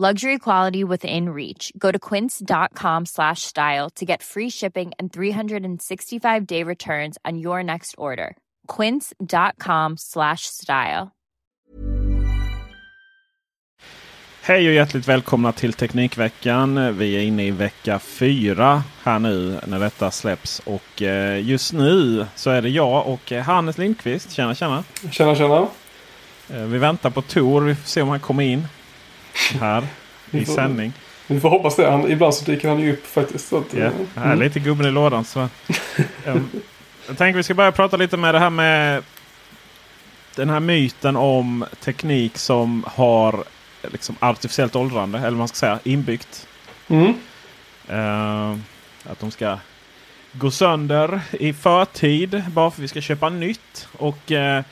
Luxury quality within reach. Go to quince.com slash style to get free shipping and 365 day returns on your next order. Quince.com slash style. Hej och hjärtligt välkomna till Teknikveckan. Vi är inne i vecka fyra här nu när detta släpps. Och eh, just nu så är det jag och Hannes Lindqvist. Tjena tjena! Tjena tjena! Eh, Vi väntar på Tor. Vi får se om han kommer in här i sändning. Vi får hoppas det. Han, ibland så dyker han ju upp faktiskt. Så att, Ja, eh, här är lite gubben i lådan. Så. Ehm, Jag tänker vi ska börja prata lite med det här med den här myten om teknik som har liksom artificiellt åldrande. Eller vad man ska säga inbyggt. Mm. Eh, att de ska gå sönder i förtid bara för att vi ska köpa nytt. Och eh,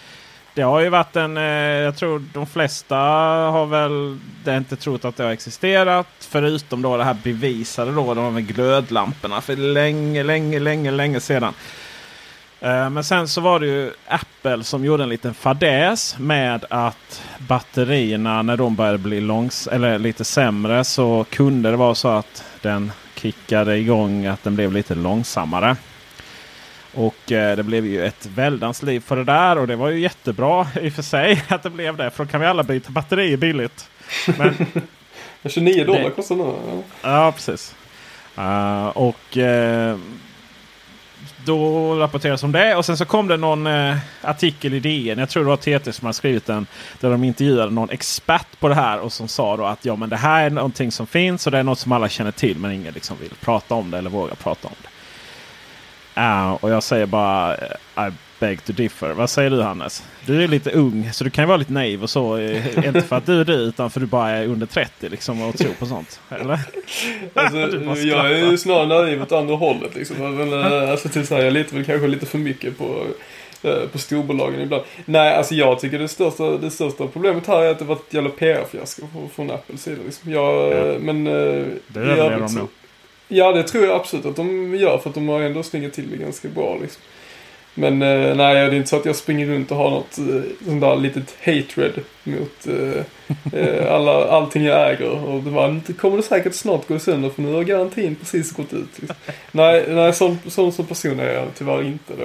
det har ju varit en... Eh, jag tror de flesta har väl det inte trott att det har existerat. Förutom då det här bevisade då. De med glödlamporna för länge, länge, länge, länge sedan. Eh, men sen så var det ju Apple som gjorde en liten fadäs med att batterierna när de började bli långs eller lite sämre så kunde det vara så att den kickade igång att den blev lite långsammare. Och eh, det blev ju ett väldans liv för det där och det var ju jättebra i och för sig att det blev det. För då kan vi alla byta batterier billigt. Men 29 dollar Det- kostar nu. Ja. Precis. Eh, och eh, då rapporteras om det. Och sen så kom det någon eh, artikel i DN. Jag tror det var TT som har skrivit den. Där de intervjuade någon expert på det här. Och som sa då att ja, men det här är någonting som finns. Och det är något som alla känner till. Men ingen liksom vill prata om det eller vågar prata om det. Eh, och jag säger bara eh, I beg to differ. Vad säger du Hannes? Du är lite ung så du kan ju vara lite naiv och så. eh, Inte för att du är du utan för att du bara är under 30 liksom och tror på sånt. Eller? Alltså, jag är ju snarare naiv åt andra hållet. Liksom. Men, eh, alltså, så här, jag litar väl kanske lite för mycket på, på storbolagen ibland. Nej, alltså jag tycker det största, det största problemet här är att det var ett jävla PR-fiasko från- Apples sida. Liksom. Jag, Ja. Men... Det överlever de nog. Ja, det tror jag absolut att de gör för att de har ändå snyggat till det ganska bra liksom. Men eh, nej, det är inte så att jag springer runt och har något eh, sånt där litet hatred mot eh, eh alla, allting jag äger. Och det, var, nu kommer det säkert snart gå sönder för nu har garantin precis gått ut. Liksom. nej, nej sån, sån som person är jag tyvärr inte. Då.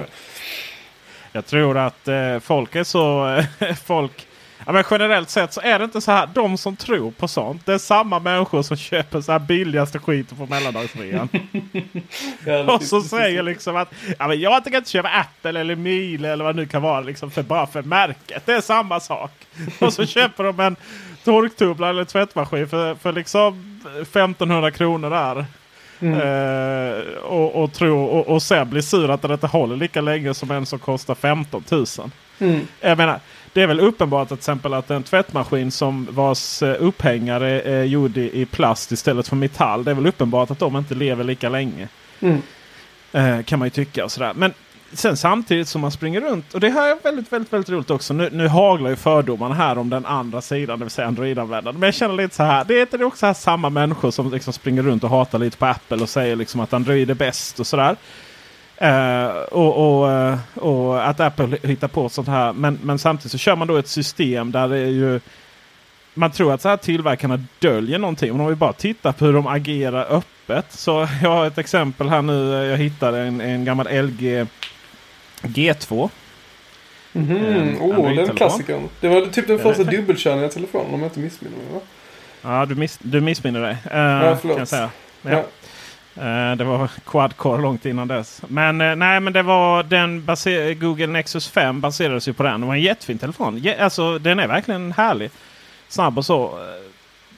Jag tror att eh, folk är så... folk, ja, men generellt sett så är det inte så här. De som tror på sånt. Det är samma människor som köper så här billigaste skiten på mellandagsrean. Och så säger liksom att ja, men jag tänker inte köpa Apple eller Miele eller vad det nu kan vara. Liksom för, bara för märket. Det är samma sak. Och så köper de en torktumlare eller tvättmaskin för, för liksom 1500 kronor där. Eh, och, och, tro, och, och sen blir sur att det inte håller lika länge som en som kostar 15 000. Mm. Jag menar, det är väl uppenbart att till exempel att en tvättmaskin som vars eh, upphängare är gjord i, i plast istället för metall. Det är väl uppenbart att de inte lever lika länge. Mm. Eh, kan man ju tycka och sådär. Men sen samtidigt som man springer runt. Och det här är väldigt, väldigt, väldigt roligt också. Nu, nu haglar ju fördomarna här om den andra sidan, det vill säga Android-användaren. Men jag känner lite så här. Det är inte också här samma människor som liksom springer runt och hatar lite på Apple och säger liksom att Android är bäst och sådär. Uh, och, och, uh, och, att Apple hittar på sånt här. Men, men samtidigt så kör man då ett system där det är ju man tror att så här tillverkarna döljer någonting. Men om vi bara tittar på hur de agerar öppet. Så jag har ett exempel här nu. Jag hittade en, en gammal LG G2. Mhm, mm oh, den klassikern. Det var typ den första dubbelkärniga telefonen om jag inte missminner mig. Va? Ja, du, miss, du missminner dig. Uh, ja, förlåt. Kan jag säga. Ja. ja. Uh, det var quad-core långt innan dess. Men uh, nej, men det var den Google Nexus 5 baserades ju på den. Det var en jättefin telefon. Je alltså, den är verkligen härlig snabb och så.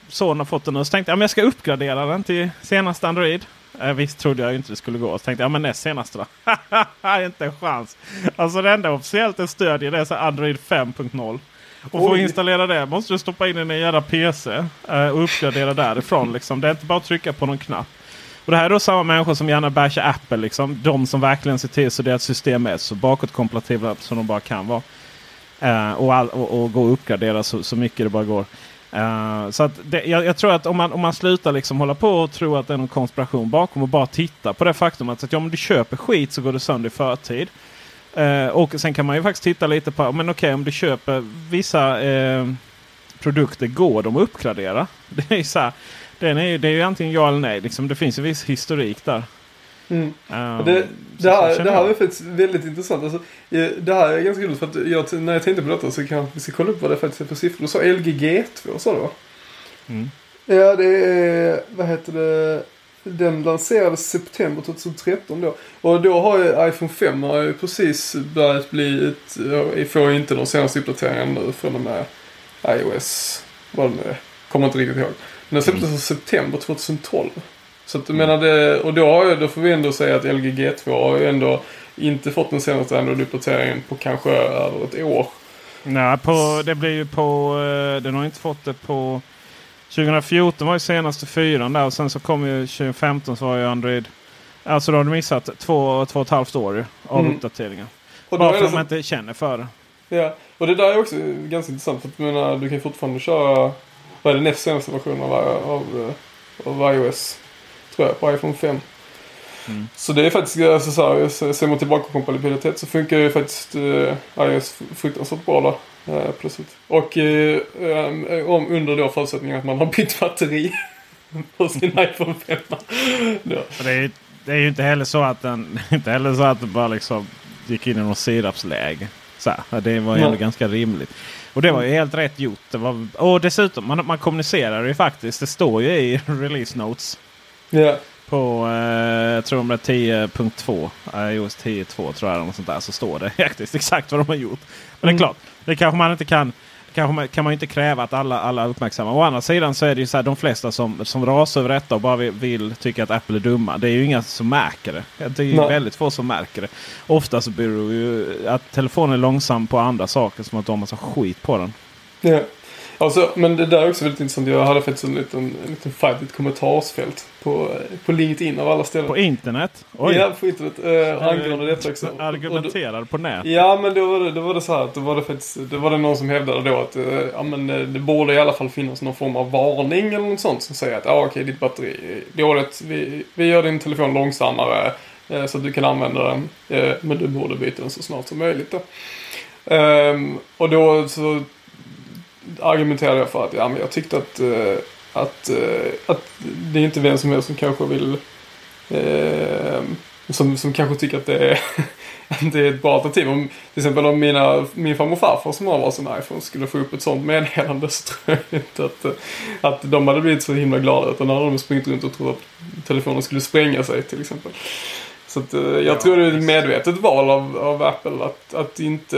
Sonen har fått den och så tänkte jag jag ska uppgradera den till senaste Android. Eh, visst trodde jag inte det skulle gå. Så tänkte jag ja, men näst senaste då. inte en chans. Alltså det enda officiellt den stödjer det är så Android 5.0. Och för att installera det måste du stoppa in den i en jävla PC eh, och uppgradera därifrån. Liksom. Det är inte bara att trycka på någon knapp. Och Det här är då samma människor som gärna bashar Apple. Liksom. De som verkligen ser till så deras system är så bakåtkompatibla som de bara kan vara. Uh, och, all, och, och, gå och uppgradera så, så mycket det bara går. Uh, så att det, jag, jag, tror att om man, om man slutar liksom hålla på och tro att det är någon konspiration bakom och bara titta på det faktum att, att ja, om du köper skit så går det sönder i förtid. Uh, och sen kan man ju faktiskt titta lite på, men okej okay, om du köper vissa produkter, går de att uppgradera? Det är så här, den är, det är ju antingen ja eller nej. Liksom, det finns en viss historik där. Mm. Um, det, det, här, det här är faktiskt väldigt intressant. Alltså, det här är ganska roligt för att jag, när jag tänkte på detta så kanske vi ska kolla upp vad det faktiskt är för siffror. Du sa LG G2 sa du va? Mm. Ja det är, vad heter det, den lanserades september 2013 då. Och då har ju iPhone 5 har ju precis börjat bli ett, jag får inte de senaste uppdateringarna nu från och med iOS, vad det nu är. Kommer inte riktigt ihåg. Den släpptes mm. i september 2012. Så att menar det, och då, har jag, då får vi ändå säga att LG G2 har ju ändå inte fått den senaste Android-uppdateringen på kanske över ett år. Nej, på, det blir ju på, eh, den har inte fått det på 2014 var ju senaste fyran där och sen så kom ju 2015 så var ju Android. Alltså då har du missat två, två och ett halvt år av mm. uppdateringar. Och Bara för att man inte känner för det. Ja, och det där är också ganska intressant. För att, menar, du kan fortfarande köra, vad är det näst senaste versionen av, av, av iOS? tror jag, på iPhone 5. Mm. Så det är faktiskt, alltså, så här, ser man tillbaka på kompatibilitet så funkar ju faktiskt eh, iOS fruktansvärt bra där. Eh, plötsligt. Och eh, eh, om, under då förutsättningen att man har bytt batteri på sin iPhone 5. ja. det, är, det är ju inte heller så att den, inte heller så att det bara liksom gick in i något sirapsläge. Så här, det var ju ändå ganska rimligt. Och det var ju helt rätt gjort. Det var, och dessutom, man, man kommunicerar ju faktiskt. Det står ju i release notes. Yeah. På, eh, jag tror är 10.2, iOS 10.2 tror jag. Något sånt där, så står det faktiskt exakt vad de har gjort. Men mm. det är mm. klart, det kanske man inte kan kanske man, kan man inte kräva att alla, alla uppmärksammar. Å andra sidan så är det ju så här, de flesta som, som rasar över detta och bara vill, vill tycka att Apple är dumma. Det är ju inga som märker det. Det är ju väldigt få som märker det. Ofta så beror ju att telefonen är långsam på andra saker som att de har massa skit på den. Ja. Alltså, men det där är också väldigt intressant. Jag hade faktiskt en liten, en liten fight, ett kommentarsfält på, på LinkedIn av alla ställen. På internet? Oj. Ja, på internet. Äh, angående detta också. Argumenterar på nätet? Ja, men då var det, då var det så här att då var det faktiskt, då var det någon som hävdade då att äh, ja, men, eh, det borde i alla fall finnas någon form av varning eller något sånt som säger att ja, ah, okej, okay, ditt batteri är dåligt. Vi, vi gör din telefon långsammare äh, så att du kan använda den. men du borde byta den så snart som möjligt då. Um, och då så argumenterade jag för att ja, men jag tyckte att, uh, att, uh, att det är inte vem som helst som kanske vill uh, som, som kanske tycker att det är, det är ett bra alternativ. Om, till exempel om mina, min farmor och farfar som har varsin iPhone skulle få upp ett sånt meddelande så tror jag inte att, att de hade blivit så himla glada. Utan då hade de sprungit runt och trott att telefonen skulle spränga sig till exempel. Så att, jag ja, tror det är ett medvetet val av, av Apple att, att inte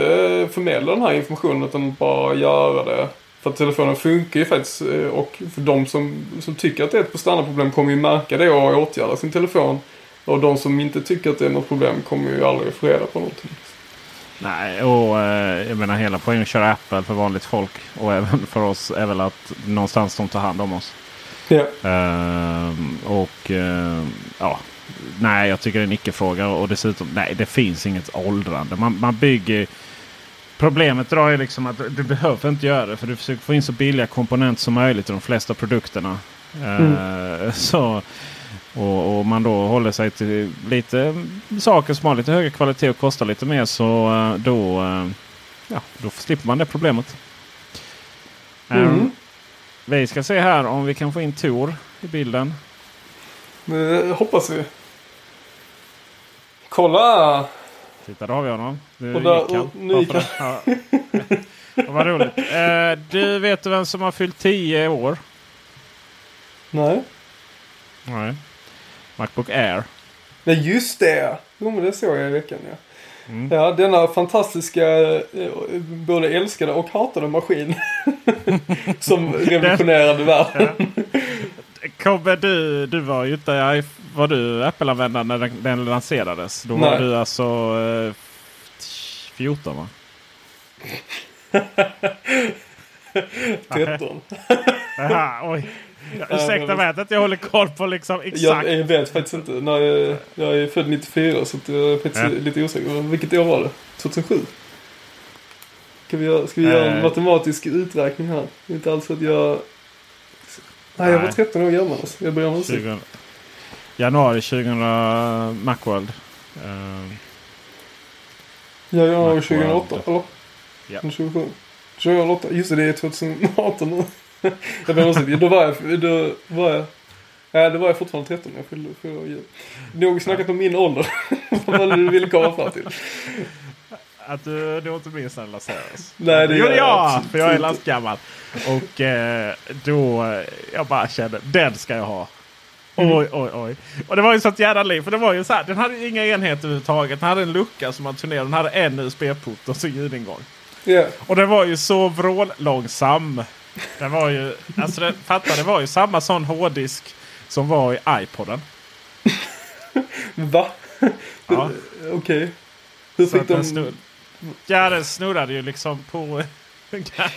förmedla den här informationen utan bara göra det. För att telefonen funkar ju faktiskt eh, och för de som, som tycker att det är ett prestandaproblem kommer ju märka det och åtgärda sin telefon. Och de som inte tycker att det är något problem kommer ju aldrig få reda på någonting. Nej, och eh, jag menar hela poängen att köra Apple för vanligt folk och även för oss är väl att någonstans de tar hand om oss. Ja. Uh, och uh, ja, nej, jag tycker det är en icke-fråga. Och dessutom, nej, det finns inget åldrande. Man, man bygger... Problemet då är liksom att du behöver inte göra det. För du försöker få in så billiga komponenter som möjligt i de flesta produkterna. Eh, så, och, och man då håller sig till lite saker som har lite högre kvalitet och kostar lite mer. Så eh, då, eh, ja, då slipper man det problemet. Mm. Um, vi ska se här om vi kan få in Tor i bilden. Det hoppas vi. Kolla! Titta, där har vi honom. Nu Och där- gick han. och nu gick Varför det? Ja. Vad roligt. Eh, du vet vem som har fyllt 10 år? Nej. Nej. Macbook Air. Nej, just det! Jo, men det såg jag i veckan, ja. Mm. Ja, denna fantastiska, eh, både älskade och hatade maskin. som revolutionerade världen. Kommer du, du var ju inte var du Apple-användare när den, den lanserades. Då var Nej. du alltså eh, 14 va? 13. Aha, oj. Ja, Ursäkta mig att jag håller koll på liksom exakt. Jag, jag vet faktiskt inte. När jag, jag är född 94 så jag är faktiskt Ja. lite osäker. Vilket år var det? 2007? Ska vi göra, ska vi göra en Eh. matematisk uträkning här? Det är inte alls att jag... Nej, jag var Nej. 13 år gammal alltså. Jag ber om ursäkt. 20, januari 2000 Macworld. Uh, Ja, jag var Macworld. 2008, eller? Ja. 27. 2008. Just det, det är 2018 nu. jag ber om ursäkt. Då var jag... Då var jag Ja, det var jag fortfarande 13 när jag fyllde år jul. Nog snackat om min ålder. Vad var det du ville komma fram till? att du, du inte minns när den lanserades. Nej, det gjorde gör jag jag! För jag är lastgammal. Och eh, då, jag bara kände, den ska jag ha. Oj, oj, oj. Och det var ju sånt jävla liv. För det var ju så här, den hade ju inga enheter överhuvudtaget. Den hade en lucka som man ner. Den hade en USB-port och så ljudingång. Ja. Och den var ju så vrållångsam. Den var ju, alltså den, fatta, det var ju samma sån hårddisk som var i iPoden. Va? Ja. Okej. Hur Så fick de... snurr, ja, den snurrade ju liksom på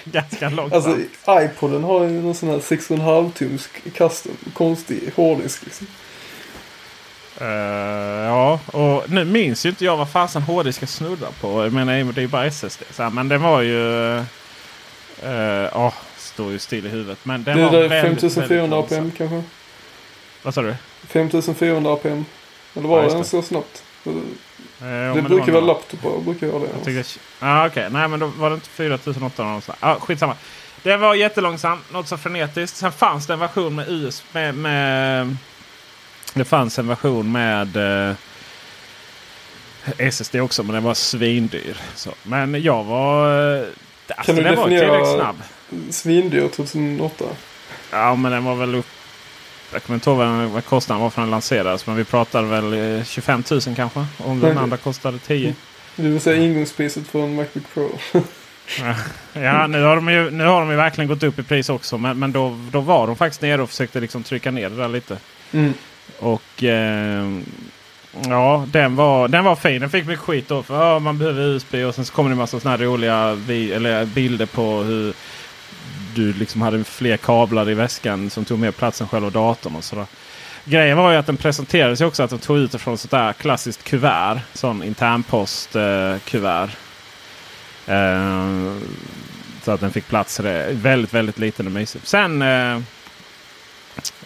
ganska långsamt. Alltså iPoden har ju någon sån här 6,5 tums custom. Konstig hårddisk liksom. Eh, ja, och nu minns ju inte jag vad fasen hårddiskar snurrar på. Jag menar, det är ju bara SSD. Så här, men den var ju... eh, Ja, står ju still i huvudet. Men den Det var är väldigt, 5400 väldigt APM kanske? Vad sa du? 5400 APM. Eller var Ja, den så snabbt? Eh, det brukar var vara nog- laptopar, brukar göra det. Jag tyckte, ah, okej, nej men då var det inte 4800 någonstans. Ah, skitsamma. Den var jättelångsam, något så frenetiskt. Sen fanns det en version med US med, med Det fanns en version med eh, SSD också, men den var svindyr. Så. Men jag var... eh, Alltså, Kan du den var definiera- tillräckligt snabb. Svindyr 2008. Ja, men den var väl upp... Jag kommer inte ihåg vad, den- vad kostnaden var för den lanserades. Men vi pratade väl eh, 25 000 kanske. Om den andra kostade 10. Det vill säga ingångspriset för en Macbook Pro. Ja, nu har, de ju, nu har de ju verkligen gått upp i pris också. Men, men då, då var de faktiskt nere och försökte liksom trycka ner det där lite. Mm. Och eh, ja, den var, den var fin. Den fick mycket skit då. För ja, man behöver USB och sen så kommer det en massa såna här roliga vi, eller bilder på hur du liksom hade fler kablar i väskan som tog mer plats än själva datorn. och sådär. Grejen var ju att den presenterades också att de tog ut det från sånt där klassiskt kuvert. Sån internpostkuvert. eh. Eh, så att den fick plats. Det väldigt, väldigt liten och mysig. Sen, eh,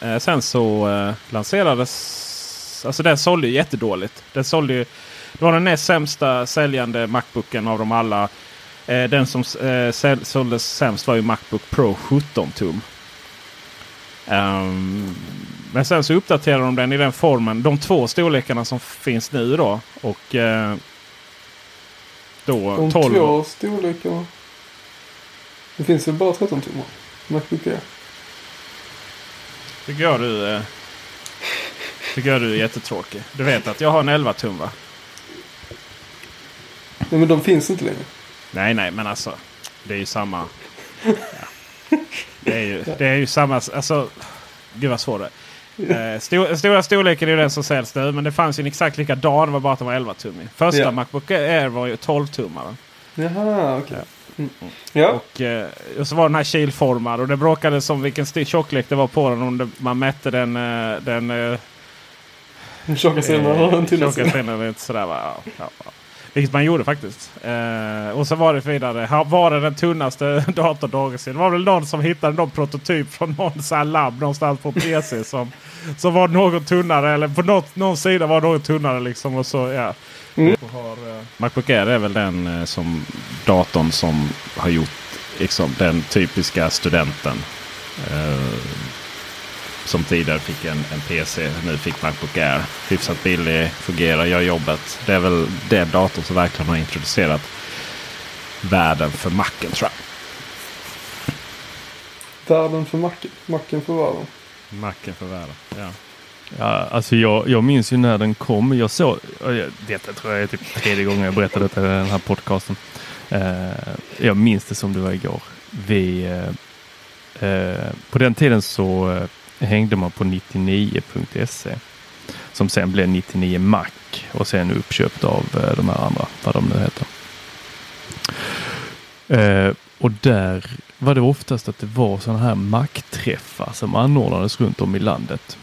eh, sen så eh, lanserades... Alltså den sålde ju jättedåligt. Den sålde ju, det var den näst sämsta säljande Macbooken av dem alla. Eh, den som eh, såldes sämst var ju Macbook Pro 17 tum. Ehm, men sen så uppdaterade de den i den formen. De två storlekarna som finns nu då. Och eh, då De 12. två storlekarna. Det finns ju bara 13 tummar. Macbook Air. Tycker jag du, eh, tycker jag du är jättetråkig. Du vet att jag har en 11 tum va? Nej men de finns inte längre. Nej, nej, men alltså. Det är ju samma. Ja. Det, är ju, det är ju samma. Alltså, gud vad svårt det. Eh, stor, stora storleken är den som säljs nu. Men det fanns ju en exakt likadan. Det var bara att den var 11 tum. Första Ja. Macbook Air var ju 12 tummare. Jaha, okej. Mm. Ja. Och, eh, och så var den här kilformad. Och det bråkade som vilken tjocklek det var på den. Om det, man mätte den, eh, den eh, Den tjocka sidan och den tunna sidan. sådär va. Ja, ja. Vilket man gjorde faktiskt. Eh, och så var det vidare. Här var det den tunnaste datorn någonsin. Det var väl någon som hittade någon prototyp från någon här labb någonstans på PC. som, som var något tunnare. Eller på något, någon sida var något tunnare liksom. Och så, ja. Mm. Har, eh, Macbook Air är väl den eh, som datorn som har gjort liksom, den typiska studenten. Som tidigare fick en, en PC. Nu fick Macbook Air. Hyfsat billig, fungerar, gör jobbet. Det är väl den datorn som verkligen har introducerat världen för Macen tror jag. Världen för macken. Macken för världen. Macen för världen, ja. Ja, alltså jag, jag minns ju när den kom. Jag såg, detta tror jag är typ tredje gången jag berättade detta i den här podcasten. Eh, jag minns det som det var igår. Vi, eh, eh, på den tiden så hängde man på 99.se som sen blev 99 Mac och sen uppköpt av eh, de här andra, vad de nu heter. Eh, och där var det oftast att det var sådana här Mac-träffar som anordnades runt om i landet.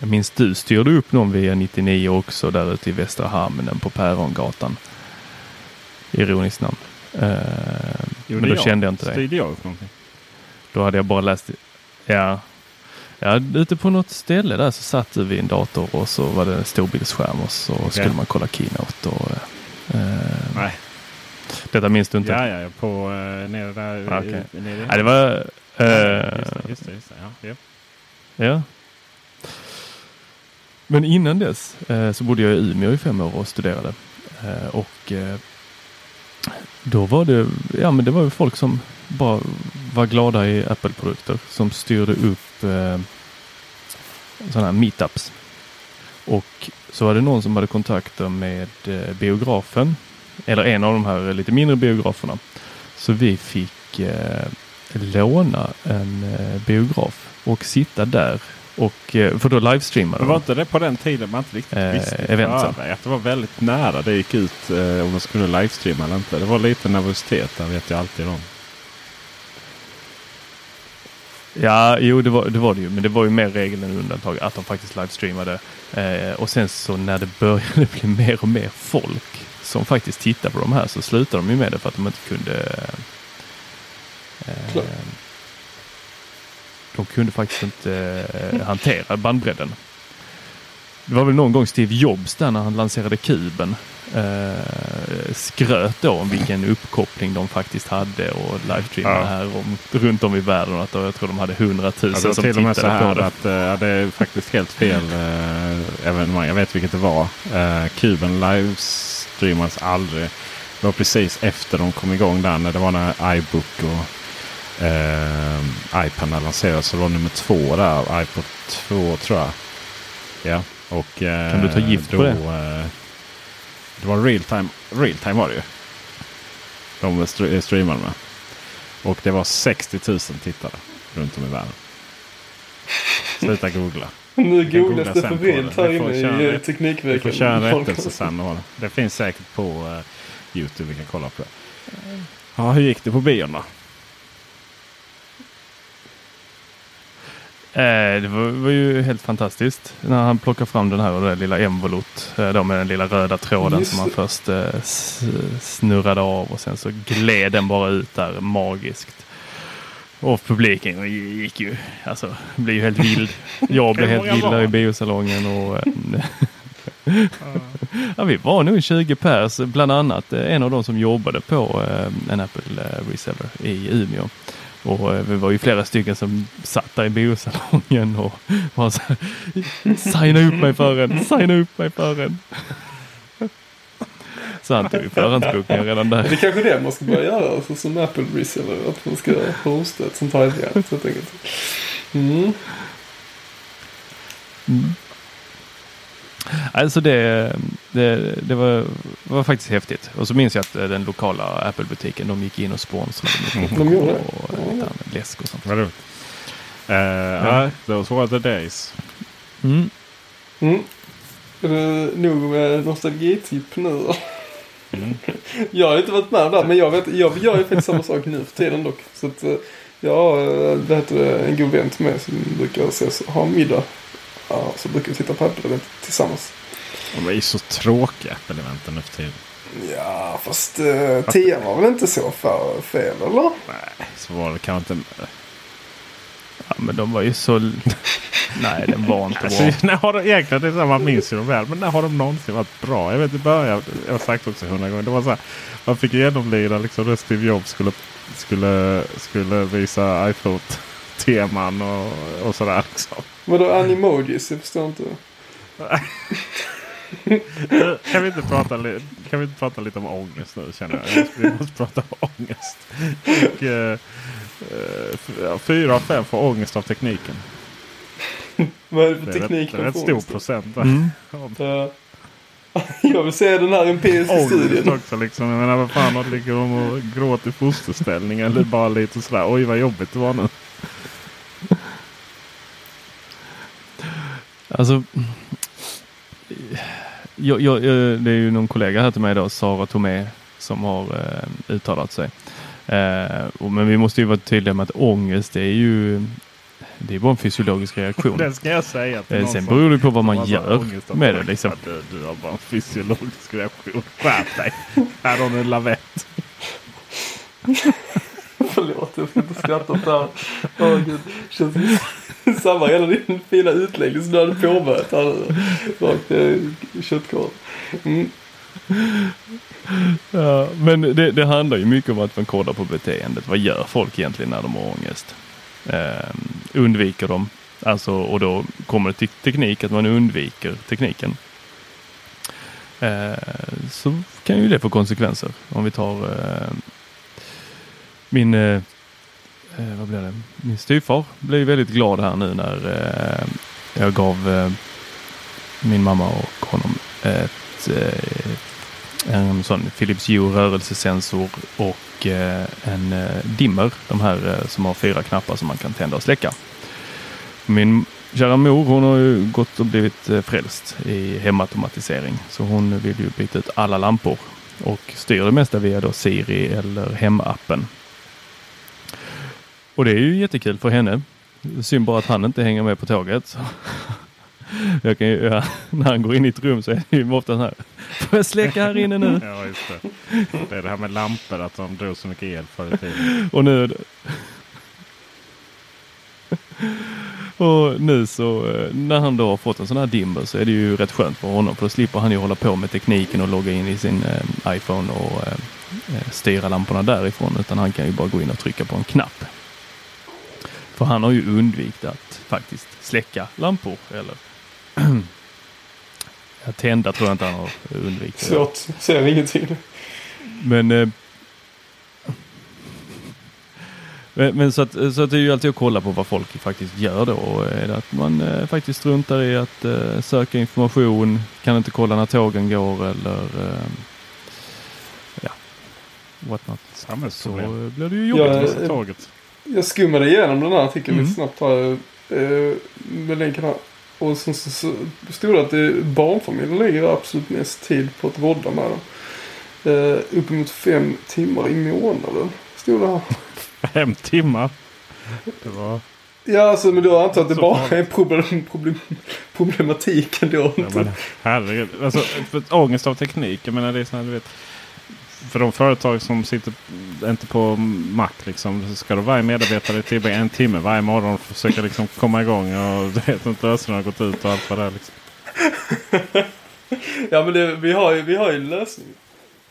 Jag minns du styrde upp någon via 99 också där ute i Västra Hamnen på Pärongatan. Ironiskt namn. Eh, men då kände jag inte dig. Styrde jag upp någonting? Då hade jag bara läst. Ja, ja, ute på något ställe där så satt vid en dator och så var det en storbildsskärm och så skulle man kolla Keynote. Och, eh, Nej. Detta minns du inte? Ja, ja, ja, på uh, nere där. I- nere Nej, det var... Ja, eh, just det, just det, just det. Ja, ja. Ja. Men innan dess eh, så bodde jag i Umeå i fem år och studerade. Eh, och eh, då var det, ja men det var folk som bara var glada i Apple-produkter som styrde upp eh, sådana här meetups. Och så var det någon som hade kontakter med eh, biografen, eller en av de här lite mindre biograferna. Så vi fick eh, låna en eh, biograf och sitta där. Och, eh, för då livestreamade var inte det på den tiden man inte riktigt Eh, visste? eventen. Ja, det var väldigt nära det gick ut eh, om man skulle livestreama eller inte. Det var lite nervositet där vet jag alltid om. Ja, jo det var, det var det ju. Men det var ju mer regel än undantag att de faktiskt livestreamade. Eh, och sen så när det började bli mer och mer folk som faktiskt tittade på de här så slutade de ju med det för att de inte kunde eh. De kunde faktiskt inte eh, hantera bandbredden. Det var väl någon gång Steve Jobs där när han lanserade kuben eh, skröt då om vilken uppkoppling de faktiskt hade och livestreamade Ja. här om, runt om i världen. Att då, jag tror de hade 100 000 Ja, som till med så tittade på här det. att eh, det är faktiskt helt fel eh, evenemang. Jag vet vilket det var. Eh, Kuben livestreamades aldrig. Det var precis efter de kom igång där. När det var när iBook och eh, iPad lanserades. Så det var nummer två där. iPod 2 tror jag. Ja. Och, eh, Kan du ta gift då, på det? Eh, det var real time. Real time var det ju. De stre- streamade med. Och det var 60 000 tittare runt om i världen. Sluta googla. Nu googlas googla det för det. här inne i eh, Vi Teknikveckan. får köra en rättelse sen. Det finns säkert på eh, Youtube. Vi kan kolla på det. Ja, hur gick det på bion då? Det var, var ju helt fantastiskt när han plockade fram den här och det där lilla envolot. Eh, med den lilla röda tråden Just som han först eh, snurrade av och sen så gled den bara ut där magiskt. Och publiken gick ju, alltså blev ju helt vild. Jag blev helt vild där i biosalongen och eh, ja, vi var nog 20 pers, bland annat eh, en av de som jobbade på eh, en Apple eh, reseller i Umeå. Och eh, vi var ju flera stycken som satt där i biosalongen och var så här, signa upp mig för en, signa upp mig för en. Så han tog ju förhandsbokningar redan Det är där. kanske det man ska börja göra alltså, som Apple reseller. Att man ska hosta ett sånt här event helt enkelt. Mm. Alltså det, det, det var, var faktiskt häftigt. Och så minns jag att eh, den lokala Apple-butiken, de gick in och sponsrade med De gjorde det? och lite annat läsk och sånt. Vad roligt. Uh, ja. Those were the days. Mm. Mm. Är det nog med nostalgitipp nu? Mm. Jag har inte varit med där men jag, vet, jag gör ju faktiskt samma sak nu för tiden dock. Så att eh, jag har eh, vad heter det, en god vän till mig som brukar ses och ha middag Ja, så brukar vi titta på Apple-event tillsammans. De är ju så tråkiga Apple-eventen nu för tiden. Ja, fast uh, 10 var väl inte så för fel, eller? Nej, så var det kanske inte. Ja, men de var ju så... Nej, den var inte Alltså, bra. när har de, egentligen, det är så här, man minns ju dem väl. Men när har de någonsin varit bra? Jag vet i början, jag har sagt också hundra gånger. Det var så här, man fick genomlida liksom när Steve Jobs skulle, skulle, skulle visa iPhone-teman och, och sådär. Liksom. Vadå animojis? Jag förstår inte. Kan vi, inte prata, kan vi inte prata lite om ångest nu känner jag. måste, vi måste prata om ångest. Och, eh, eh, ja, fyra av fem får ångest av tekniken. Vad är det för Det är, rätt, teknik det är rätt stor procent. Mm. Ja. Jag vill se den här empiriska Ångest studien. också liksom. Jag menar vad fan ligger de och gråter i fosterställning eller bara lite sådär. Oj vad jobbigt det var nu. Alltså, jag, jag, eh, det är ju någon kollega här till mig då, Sara Tomé, som har eh, uttalat sig. Eh, och, men vi måste ju vara tydliga med att ångest det är ju det är bara en fysiologisk reaktion. Den ska jag säga till Eh, Sen beror det på vad man gör ångest att- med det. Liksom. Du, du har bara en fysiologisk reaktion. Skärp dig! Här har du en lavett. Förlåt, jag ska inte skratta åt det här. Åh gud. Känns samma hela din fina utläggning som du hade påbörjat här nu. Rakt eh, ner i. Mm. Ja, men det, det handlar ju mycket om att man kollar på beteendet. Vad gör folk egentligen när de har ångest? Eh, undviker de? Alltså, och då kommer det till teknik, att man undviker tekniken. Eh, så kan ju det få konsekvenser. Om vi tar eh, min, eh, eh vad blev det? min styvfar blev väldigt glad här nu när eh, jag gav eh, min mamma och honom ett eh, en sån Philips Hue rörelsesensor och eh, en eh, dimmer. De här eh, som har fyra knappar som man kan tända och släcka. Min kära mor hon har ju gått och blivit eh, frälst i hemautomatisering. Så hon vill ju byta ut alla lampor och styr det mesta via då Siri eller hemappen. Och det är ju jättekul för henne. Synd bara att han inte hänger med på tåget. Jag kan ju, ja, när han går in i ett rum så är det ju ofta så här. Får jag släcka här inne nu? Ja, just det. Det är det här med lampor, att de drog så mycket el förr i tiden. Och nu. Och nu så eh, när han då har fått en sån här dimmer så är det ju rätt skönt för honom för då slipper han ju hålla på med tekniken och logga in i sin eh, iPhone och eh, styra lamporna därifrån utan han kan ju bara gå in och trycka på en knapp. För han har ju undvikit att faktiskt släcka lampor eller ja, tända tror jag inte han har undvikit. Svårt. Ser ingenting. Men, eh, men, men så, att, så att det är ju alltid att kolla på vad folk faktiskt gör då. Och Är det att man eh, faktiskt struntar i att eh, söka information, kan inte kolla när tågen går eller eh, ja, what not. Så Samhällsproblem. eh, blir det ju jobbigt. Ja, Missa eh, tåget. Jag skummade igenom den här artikeln Mm. lite snabbt här. Eh, med länken här. Och sen så, så stod det att det, barnfamiljer lägger absolut mest tid på att rodda med dem. Eh, uppemot fem timmar i månaden. Stod det här. Fem timmar. Det var... Ja, alltså men då antar att det Så bara farligt. är problem, problem, problematiken då. Ja, men herregud. Alltså, för ångest av teknik. Jag menar det är såna, du vet. För de företag som sitter inte på Mac liksom. Så ska då varje medarbetare tillbringa en timme varje morgon försöka liksom komma igång. Och du vet inte lösenorden har gått ut och allt vad det är. Liksom. Ja men det, vi, har ju, vi har ju en lösning.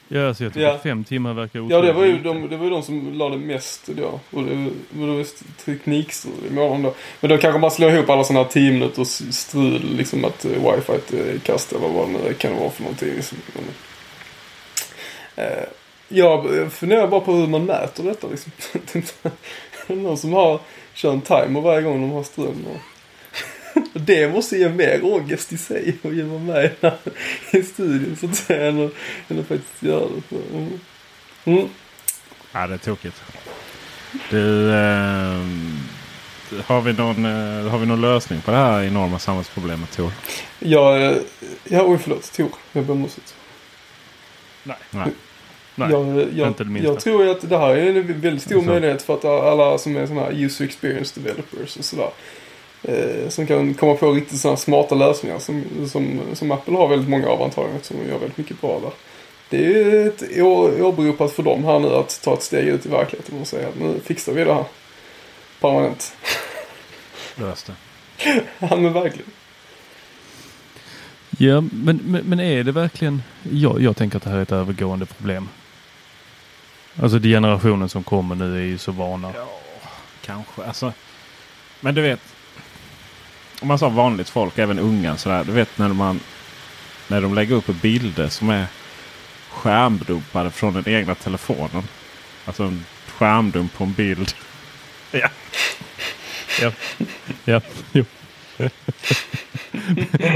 Ja, så jag tycker Ja. fem timmar verkar Ja otroligt det var ju de, det var ju de som la det mest då. Och det var just teknikstrul imorgon då. Men då kanske man slår ihop alla sådana här 10 minuters strul. Liksom att uh, wifi är kast eller vad det nu kan vara för någonting. Liksom. Eh, jag funderar bara på hur man mäter detta liksom. Någon som har, kör en timer varje gång de har. Och Det måste ge mer ångest i sig att ge med i studien så att säga. Än att, än att faktiskt göra det. Så, mm. Mm. Ja det är tokigt. Du, ehm, har, vi någon, eh, har vi någon lösning på det här enorma samhällsproblemet Tor? Jag, eh, ja, oj förlåt, Tor. Jag ber om ursäkt. Nej. Nej, Jag, jag, minsta. jag tror att det här är en väldigt stor Alltså. möjlighet för att alla som är sådana här user experience developers och sådär. eh, som kan komma på riktigt sådana smarta lösningar som, som, som Apple har väldigt många av antagligen som gör väldigt mycket bra där. Det är ju ett åberopat för dem här nu att ta ett steg ut i verkligheten och säga att nu fixar vi det här permanent. Löst det. ja men verkligen. Ja, men, men, men är det verkligen... Jag, jag tänker att det här är ett övergående problem. Alltså de generationen som kommer nu är ju så vana. Ja, kanske. Alltså, men du vet. Om man sa vanligt folk, även unga sådär. Du vet när man när de lägger upp bilder som är skärmdumpade från den egna telefonen. Alltså en skärmdump på en bild. Ja. Ja, ja jo.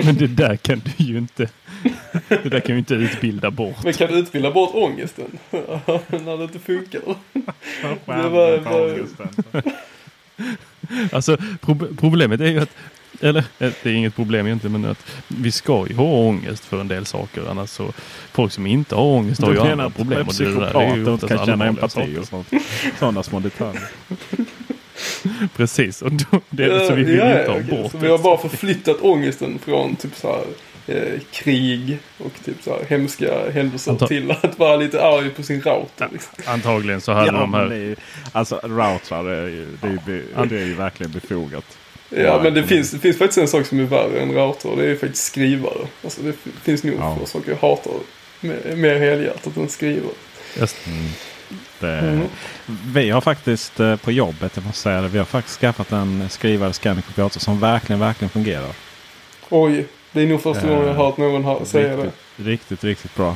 Men det där kan du ju inte. Det där kan ju inte utbilda bort. Men kan du utbilda bort ångesten? När det inte funkar? Skärmdump var- ångesten. Alltså pro- problemet är ju att, eller eh, det är inget problem egentligen, men att vi ska ju ha ångest för en del saker. Annars så, folk som inte har ångest har Du ju menar andra att problem. det där är ju psykopater inte kan känna empati och sånt. Sådana små detaljer. Precis, och då, det är det så vi vill Ja, ja, inte ha okej. bort Så vi har det. bara förflyttat ångesten från typ så här eh, krig och typ så här hemska händelser Anta- till att vara lite arg på sin router. Liksom. Antagligen så hade de men här ju, alltså routrar det är ju, det är ju, det är ju verkligen befogat. Ja, men det finns, det finns faktiskt en sak som är värre än router och det är faktiskt skrivare. Alltså det finns nog Ja. få saker jag hatar mer, mer helhjärtat än skrivare. Just, Det, Mm. Vi har faktiskt eh, på jobbet, jag måste säga det, vi har faktiskt skaffat en skrivare scanner kopiator som verkligen, verkligen fungerar. Oj, det är nog första Eh, gången jag har hört någon ha, säga det. riktigt, riktigt, bra.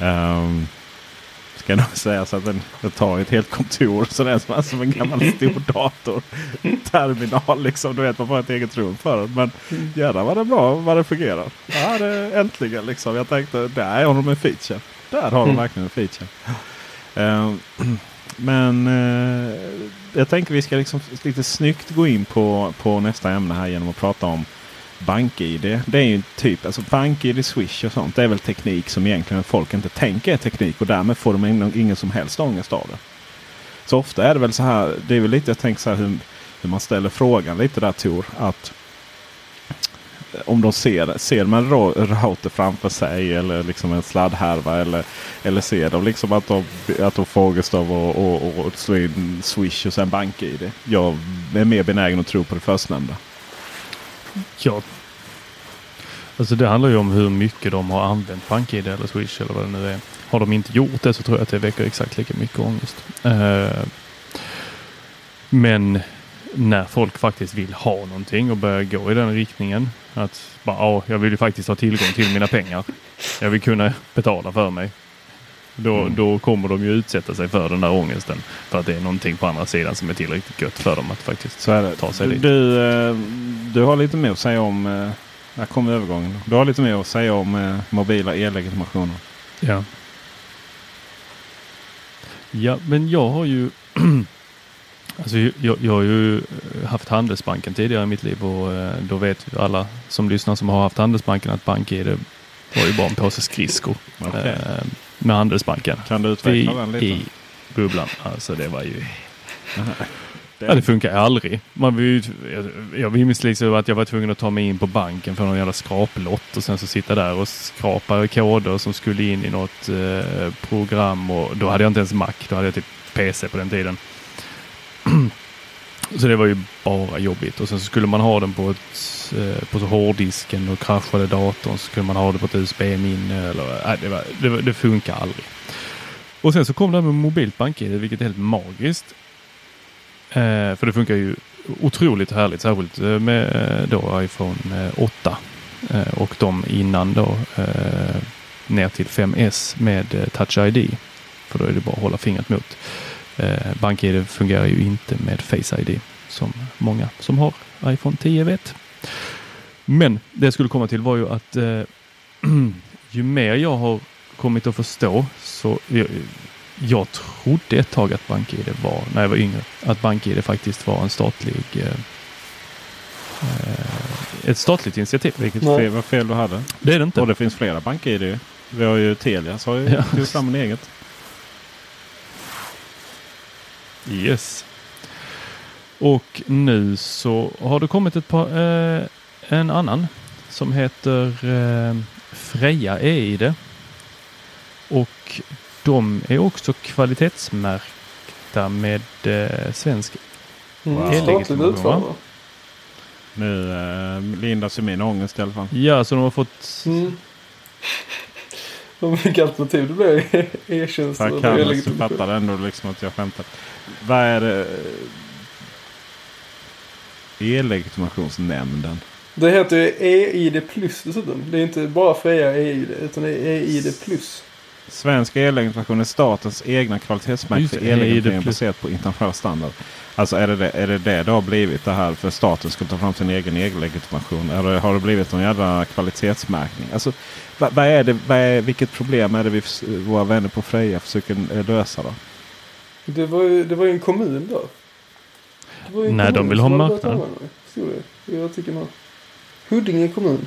Um, ska nog säga så att den, den tar ett helt kontor. Så det är som, som en gammal stor dator. Terminal liksom. Du vet man får ett eget rum för den. Men jävlar vad det är bra vad det fungerar. Ja, det, äntligen liksom. Jag tänkte där har de en feature. Där har de Mm. verkligen en feature. Ehm, men eh, jag tänker vi ska liksom lite snyggt gå in på, på nästa ämne här genom att prata om BankID. Det är ju typ alltså BankID, Swish och sånt. Det är väl teknik som egentligen folk inte tänker är teknik och därmed får de ingen, ingen som helst ångest av det. Så ofta är det väl så här. Det är väl lite jag tänker så här hur, hur man ställer frågan lite där Tor. Att eh, om de ser, ser man en router framför sig eller liksom en sladdhärva eller, eller ser de liksom att de, att de får ångest av att och, och, och slå in Swish och sen BankID. Jag är mer benägen att tro på det förstnämnda ja. Alltså det handlar ju om hur mycket de har använt BankID eller Swish eller vad det nu är. Har de inte gjort det så tror jag att det väcker exakt lika mycket ångest. Eh, men när folk faktiskt vill ha någonting och börjar gå i den riktningen. Att bara, ja, jag vill ju faktiskt ha tillgång till mina pengar. Jag vill kunna betala för mig. Då, Mm. då kommer de ju utsätta sig för den där ångesten. För att det är någonting på andra sidan som är tillräckligt gött för dem att faktiskt ta sig Du, dit. du, eh, du har lite mer att säga om... eh, Här kommer övergången. Du har lite mer att säga om eh, mobila e-legitimationer. Ja. Ja, men jag har ju Alltså jag, jag har ju haft Handelsbanken tidigare i mitt liv och eh, då vet ju alla som lyssnar som har haft Handelsbanken att BankID var ju bara en påse skridskor Okej. Med Handelsbanken. Kan du Vi utveckla den lite? i bubblan. Alltså det var ju... Ja, det funkar aldrig. Man vill jag, jag minns liksom att jag var tvungen att ta mig in på banken för någon jävla skraplott och sen så sitta där och skrapa koder som skulle in i något eh, program och då hade jag inte ens Mac. Då hade jag typ PC på den tiden. så det var ju bara jobbigt och sen så skulle man ha den på, ett, eh, på så hårddisken och kraschade datorn så skulle man ha det på ett USB-minne eller nej, det, var, det, var, det funkar aldrig. Och sen så kom det här med mobilt BankID vilket är helt magiskt. Eh, för det funkar ju otroligt härligt, särskilt eh, med eh, då iPhone 8 eh, och de innan då eh, ner till 5S med Touch ID. För då är det bara att hålla fingret mot. Eh, BankID fungerar ju inte med Face ID som många som har iPhone 10 vet. Men det jag skulle komma till var ju att eh, ju mer jag har kommit att förstå så jag, jag trodde ett tag att BankID var, när jag var yngre, att BankID faktiskt var en statlig eh, eh, ett statligt initiativ. Vilket Nej. fel, vad fel du hade. Det är det inte. Och det finns flera bank-id. Vi har ju Telia så har ju Ja. tagit fram en eget. Yes. Och nu så har det kommit ett par, eh, en annan som heter eh, Freja EID. Och de är också kvalitetsmärkta med eh, svensk Mm, Wow. Utförande. Nu eh, lindas ju min ångest i alla fall. Ja, så de har fått... Mm. Och Vilka alternativ det Jag och kan så e-legitimation. fattar ändå liksom att jag skämtar. Vad är det? E-legitimationsnämnden. Det heter ju EID plus dessutom. Det är inte bara Freja EID utan det är EID plus. Svensk e-legitimation är statens egna kvalitetsmärke för det, e-legitimering baserat på internationell standard. Alltså är det det, är det det det har blivit det här för staten ska ta fram sin egen e-legitimation? Eller har det blivit någon jävla kvalitetsmärkning? Alltså, vad, vad är det, vad är, vilket problem är det vi, våra vänner på Freja försöker eh, lösa då? Det var ju, det var ju en kommun där. Det var ju en Nej, de kommun vill som ha marknad. i artikeln här. Huddinge kommun.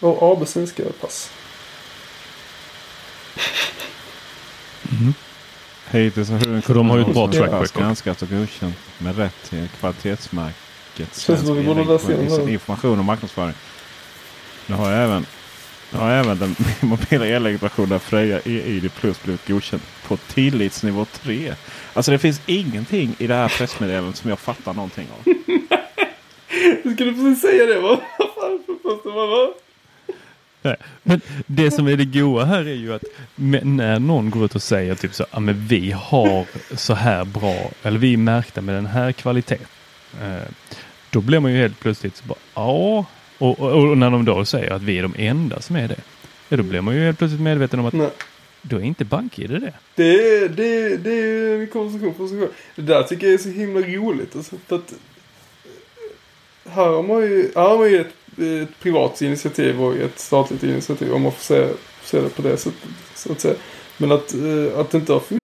Och AB Svenska Pass. Hittills har hur en För de har ju ett bra kommun track record. granskat och godkänt med rätt till kvalitetsmärket Känns som att vi borde läsa information och marknadsföring. Nu har jag även, har även den mobila e-legitimationen Freja EID Plus blivit godkänd på tillitsnivå 3. Alltså det finns ingenting i det här pressmeddelandet som jag fattar någonting av. Du skulle precis säga det va? Nej, Men det som är det goa här är ju att när någon går ut och säger typ så, ja men vi har så här bra, eller vi är märkta med den här kvaliteten. Eh, då blir man ju helt plötsligt så bara, ja. Och, och, och när de då säger att vi är de enda som är det. Ja, då blir man ju helt plötsligt medveten om att Nej. då är inte BankID det. Det är, det, är, det är en konversation för sig själv. Det där tycker jag är så himla roligt. Alltså, för att, här har man ju, här har man ju ett, ett privat initiativ och ett statligt initiativ. Om man får se, se det på det sättet. Så att säga. Men att, eh, att det inte har funnits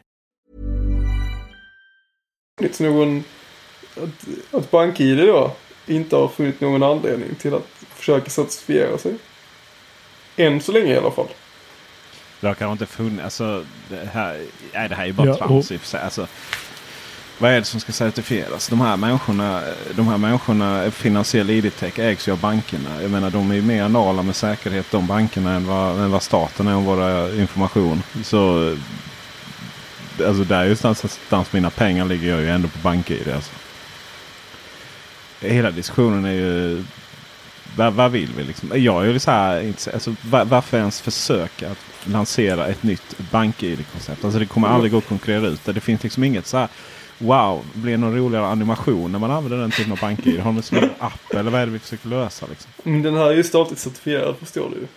Funnits någon... Att, att BankID då inte har funnit någon anledning till att försöka certifiera sig. Än så länge i alla fall. Det har kanske inte funnits. Alltså, det, här, nej, det här är ju bara Ja, trams i och för sig. Alltså, vad är det som ska certifieras? De här människorna, de här människorna finansiell ID-tech ägs ju av bankerna. Jag menar de är ju mer anala med säkerhet de bankerna än vad, än vad staten är om våra information. Så alltså där någonstans mina pengar ligger jag ju ändå på BankID. Alltså. Hela diskussionen är ju vad, vad vill vi liksom? Jag är ju så här, alltså, va- varför ens försöka att lansera ett nytt BankID-koncept? Alltså det kommer aldrig gå att konkurrera ut det. Det finns liksom inget så här wow, blir det någon roligare animation när man använder den typen av bank-id? Har de en app eller vad är det vi försöker lösa? Liksom? Mm, Den här är ju statligt certifierad förstår du.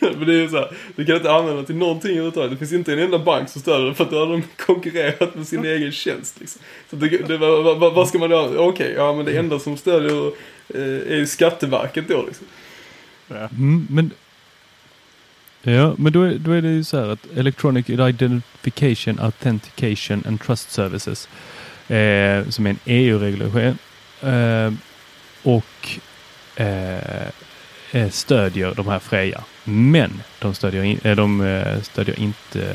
Men det är ju så här, du kan inte använda till någonting överhuvudtaget. Det finns inte en enda bank som stöder det för att då har de konkurrerat med sin egen tjänst. Liksom. Så det, det, vad, vad, vad ska man göra? Okej, ja men det enda som stödjer eh, är ju Skatteverket då liksom. Mm, men ja, men då är, då är det ju så här att Electronic Identification, Authentication and Trust Services eh, som är en EU-regulation eh, och eh, Eh, stödjer de här Freja. Men de stödjer, in, eh, de, eh, stödjer inte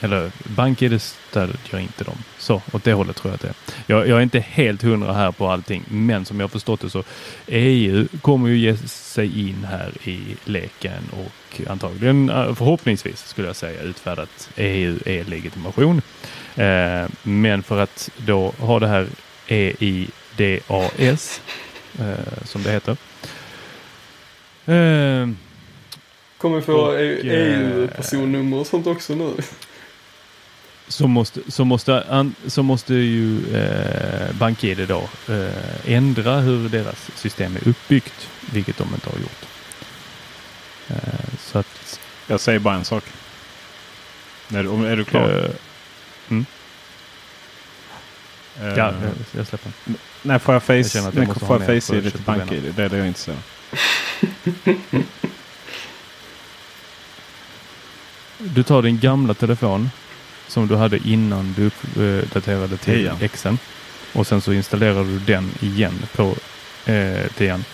eller BankID stödjer inte dem. Så åt det hållet tror jag att det är. Jag, jag är inte helt hundra här på allting, men som jag förstått det så EU kommer ju ge sig in här i leken och antagligen förhoppningsvis skulle jag säga utfärdat EU-e-legitimation. Eh, men för att då ha det här EIDAS eh, som det heter. Eh, Kommer få Och, EU- eh, EU-personnummer och sånt också nu. så måste, så måste, an, så måste ju eh, BankID då eh, ändra hur deras system är uppbyggt, vilket de inte har gjort. Eh, så att... Jag säger bara en sak. Är du, är du klar? Eh, mm, Eh, ja, jag, jag släpper. När får jag face, Jag får jag face-id till bank-id? Det är det jag är intresserad Du tar din gamla telefon som du hade innan du uppdaterade till Tian. Xen och sen så installerar du den igen på eh, tian.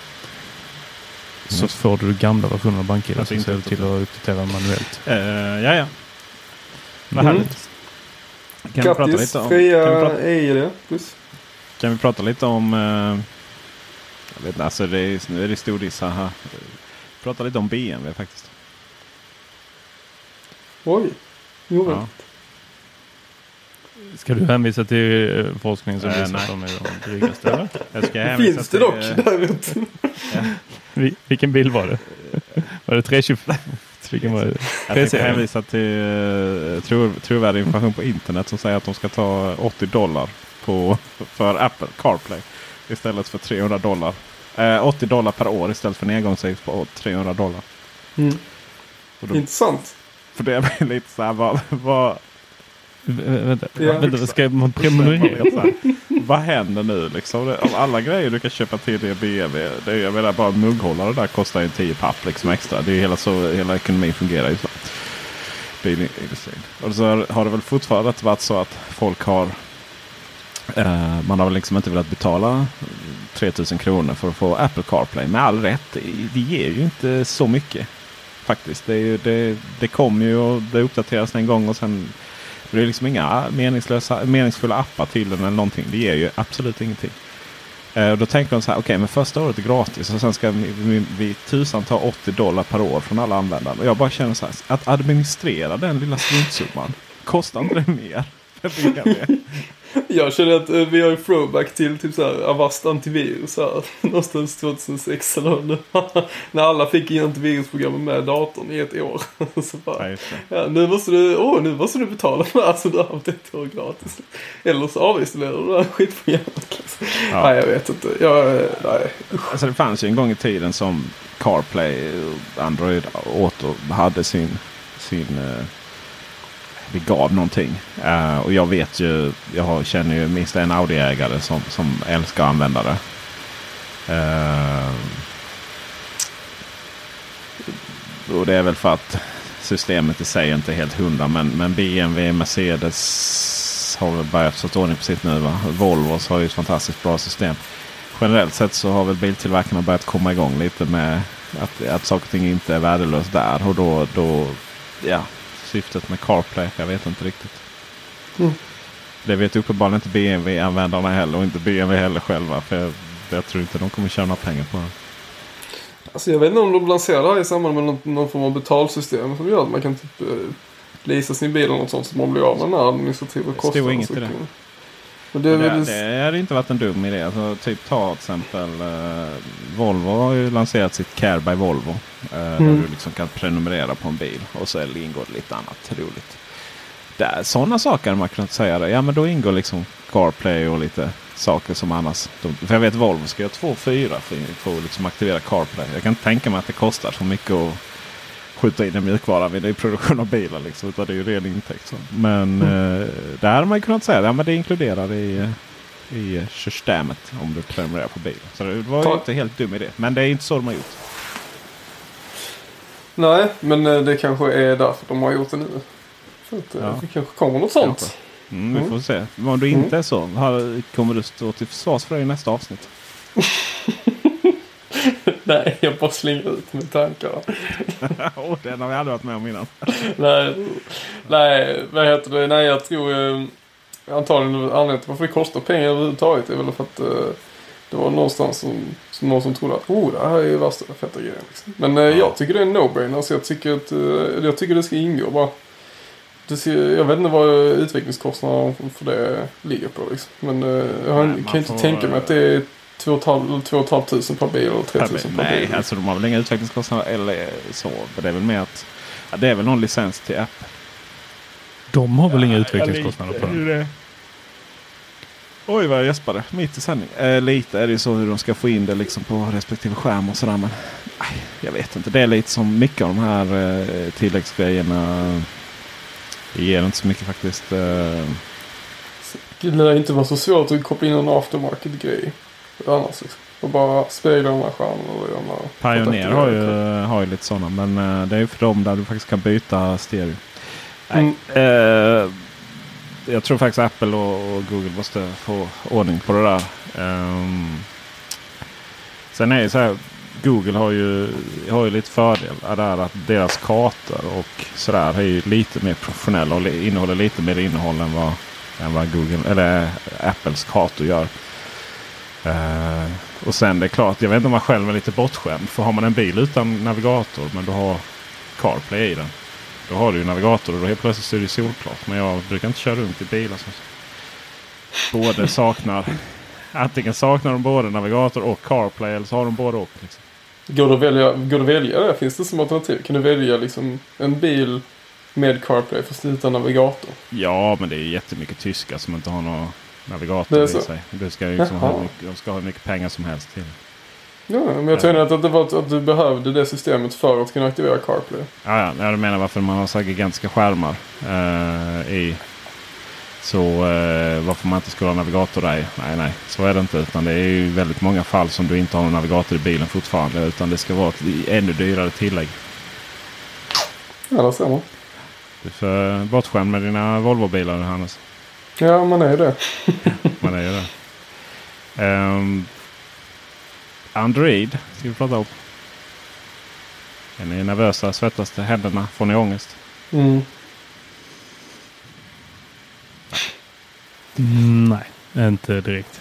Så Mm. får du gamla versionen av BankID så ser du till att uppdatera manuellt. Uh, ja, ja. Vad Mm. härligt. Kan vi, prata Grattis, lite om, kan, fria vi prata, kan vi prata lite om... eh, jag vet inte, alltså det är, nu är det stordiss här. Prata lite om BMW faktiskt. Oj. Jo, Ja. Ska du hänvisa till eh, forskning som Eh, visar att de är de drygaste? Eller? Jag ska hänvisa Finns det till, dock eh, däremot. Vi- Vilken bil var det? Var det 325? Vilken var det? Jag tänkte 3serien? hänvisa till uh, tro, trovärdig information på internet som säger att de ska ta 80 dollar på, för Apple CarPlay istället för 300 dollar. Eh, 80 dollar per år istället för en engångsavgift på 300 dollar. Mm. Och då, Intressant. för det blir lite så här, vad, vad, vänta, Ja. vänta, ska man prenumerera? vad händer nu liksom? Av alla grejer du kan köpa till det BMW. Det är, jag menar bara mugghållare där kostar ju 10 papp liksom extra. Det är ju hela, så, hela ekonomin fungerar ju så. Bilindustrin. Och så har det väl fortfarande varit så att folk har Eh, man har liksom inte velat betala 3000 kronor för att få Apple CarPlay. Med all rätt. Det, ger ju inte så mycket. Faktiskt. Det, ju, det, det kommer ju och det uppdateras en gång och sen det är liksom inga meningslösa, meningsfulla appar till den eller någonting. Det ger ju absolut ingenting. Eh, och då tänker de så här, okej men första året är gratis och sen ska vi, vi, vi tusan ta 80 dollar per år från alla användare. Och jag bara känner så här, att administrera den lilla struntsumman. Kostar inte det mer? Jag känner att eh, vi har ju throwback till typ såhär Avast antivirus här. Någonstans 2006 eller nu. När alla fick in antivirusprogrammet med datorn i ett år. Så Ja, bara, det. ja, nu måste du, åh nu måste du betala för det här så du har haft ett år gratis. Eller så avinstallerar du det här skitprogrammet. Ja. Nej jag vet inte. Jag, eh, nej. Alltså det fanns ju en gång i tiden som CarPlay, Android Auto hade sin, sin eh, det gav någonting. Uh, och jag vet ju, jag har, känner ju minst en Audi-ägare som, som älskar att använda det. Uh, och det är väl för att systemet i sig inte är helt hundra. Men, men BMW, Mercedes har väl börjat få ordning på sitt nu. Va? Volvos har ju ett fantastiskt bra system generellt sett så har väl biltillverkarna börjat komma igång lite med att, att saker och ting inte är värdelöst där. Och då, då ja, syftet med CarPlay, jag vet inte riktigt. Mm. Det vet uppenbarligen inte BMW-användarna heller och inte BMW heller själva. För jag, jag tror inte de kommer tjäna pengar på det. Alltså jag vet inte om de lanserar det här i samband med någon, någon form av betalsystem som gör att man kan typ eh, leasa sin bil eller något sånt så man blir av med den här administrativa kostnaden. inget Så i det. Men det är Det, väl... det hade inte varit en dum idé. Alltså, typ ta till exempel eh, Volvo har ju lanserat sitt Care by Volvo. Eh, Mm. Där du liksom kan prenumerera på en bil. Och så ingår det lite annat roligt. där, sådana saker hade man kunnat säga. Ja men då ingår liksom CarPlay och lite saker som annars. De, för jag vet Volvo ska göra 2.4 för, för att liksom aktivera CarPlay. Jag kan tänka mig att det kostar så mycket att skjuta in en mjukvara vid nyproduktion av bilar. Liksom, utan det är ju ren intäkt. Så. Men mm. eh, där hade man kunnat säga att ja, det inkluderar i, i systemet om du prenumererar på bilen. Så det var ju inte helt dum idé. Men det är inte så de har gjort. Nej, men eh, det kanske är därför de har gjort det nu. För att eh, ja. det kanske kommer något sånt. Mm, vi mm. får se. Om du inte mm. är så, kommer du stå till försvars för det i nästa avsnitt? Nej, jag bara slänger ut med tankar. oh, den har vi aldrig varit med om innan. nej, nej, vad heter det? Nej, jag tror eh, antagligen anledningen till varför det kostar pengar överhuvudtaget är väl för att eh, det var någonstans som, som någon som trodde att oh, det här är ju värsta feta grejen. Liksom. Men eh, ja. jag tycker det är en no-brainer. Så jag tycker, att, eh, jag tycker det ska ingå bara. Det ska, jag vet inte vad utvecklingskostnaderna för det ligger på. Liksom. Men eh, jag Nej, kan inte tänka mig att det är 2 500 per bil eller 3 000 per bil. Nej, alltså de har väl inga utvecklingskostnader eller så. Men det är väl mer att ja, det är väl någon licens till app. De har väl ja, inga utvecklingskostnader på den? Oj vad jag gäspade mitt i sändning. Eh, lite är det ju så hur de ska få in det liksom på respektive skärm och sådär. Men aj, jag vet inte. Det är lite som mycket av de här eh, tilläggsgrejerna. Det ger inte så mycket faktiskt. Eh. Det lär inte vara så svårt att koppla in en aftermarket-grej. Annars liksom. Och bara spegla de här stjärnorna. Pioneer har ju, har ju lite sådana. Men uh, det är ju för dem där du faktiskt kan byta stereo. Mm. Uh, jag tror faktiskt Apple och, och, Google måste få ordning på det där. Um, sen är det så här. Google har ju, har ju lite fördelar där att deras kartor och sådär är ju lite mer professionella och innehåller lite mer innehåll än vad, än vad Google eller Apples kartor gör. Uh, och sen det är klart, jag vet inte om man själv är lite bortskämd. För har man en bil utan navigator men du har CarPlay i den. Då har du ju navigator och då helt plötsligt så är det solklart. Men jag brukar inte köra runt i bilar som både saknar Antingen saknar de både navigator och CarPlay eller så har de både och. Liksom. Går det att välja, går det välja det? Finns det som alternativ? Kan du välja liksom en bil med CarPlay fast utan navigator? Ja, men det är jättemycket tyskar som inte har någon navigator i sig. Det ska liksom ha mycket, de ska ha hur mycket pengar som helst till. Ja, men jag tänkte att, det var att du behövde det systemet för att kunna aktivera CarPlay. Ja, ja. jag menar varför man har så gigantiska skärmar eh, i. Så eh, varför man inte ska ha navigator där. Nej, nej, så är det inte. Utan det är ju väldigt många fall som du inte har någon navigator i bilen fortfarande. Utan det ska vara ett ännu dyrare tillägg. Ja, det man. Du är för bortskämd med dina Volvo-bilar Hannes. Ja, man är ju det. man är ju det. Um, Android ska vi prata om. Är ni nervösa? Svettas det? Händerna? Får ni ångest? Mm. Mm, nej, inte direkt.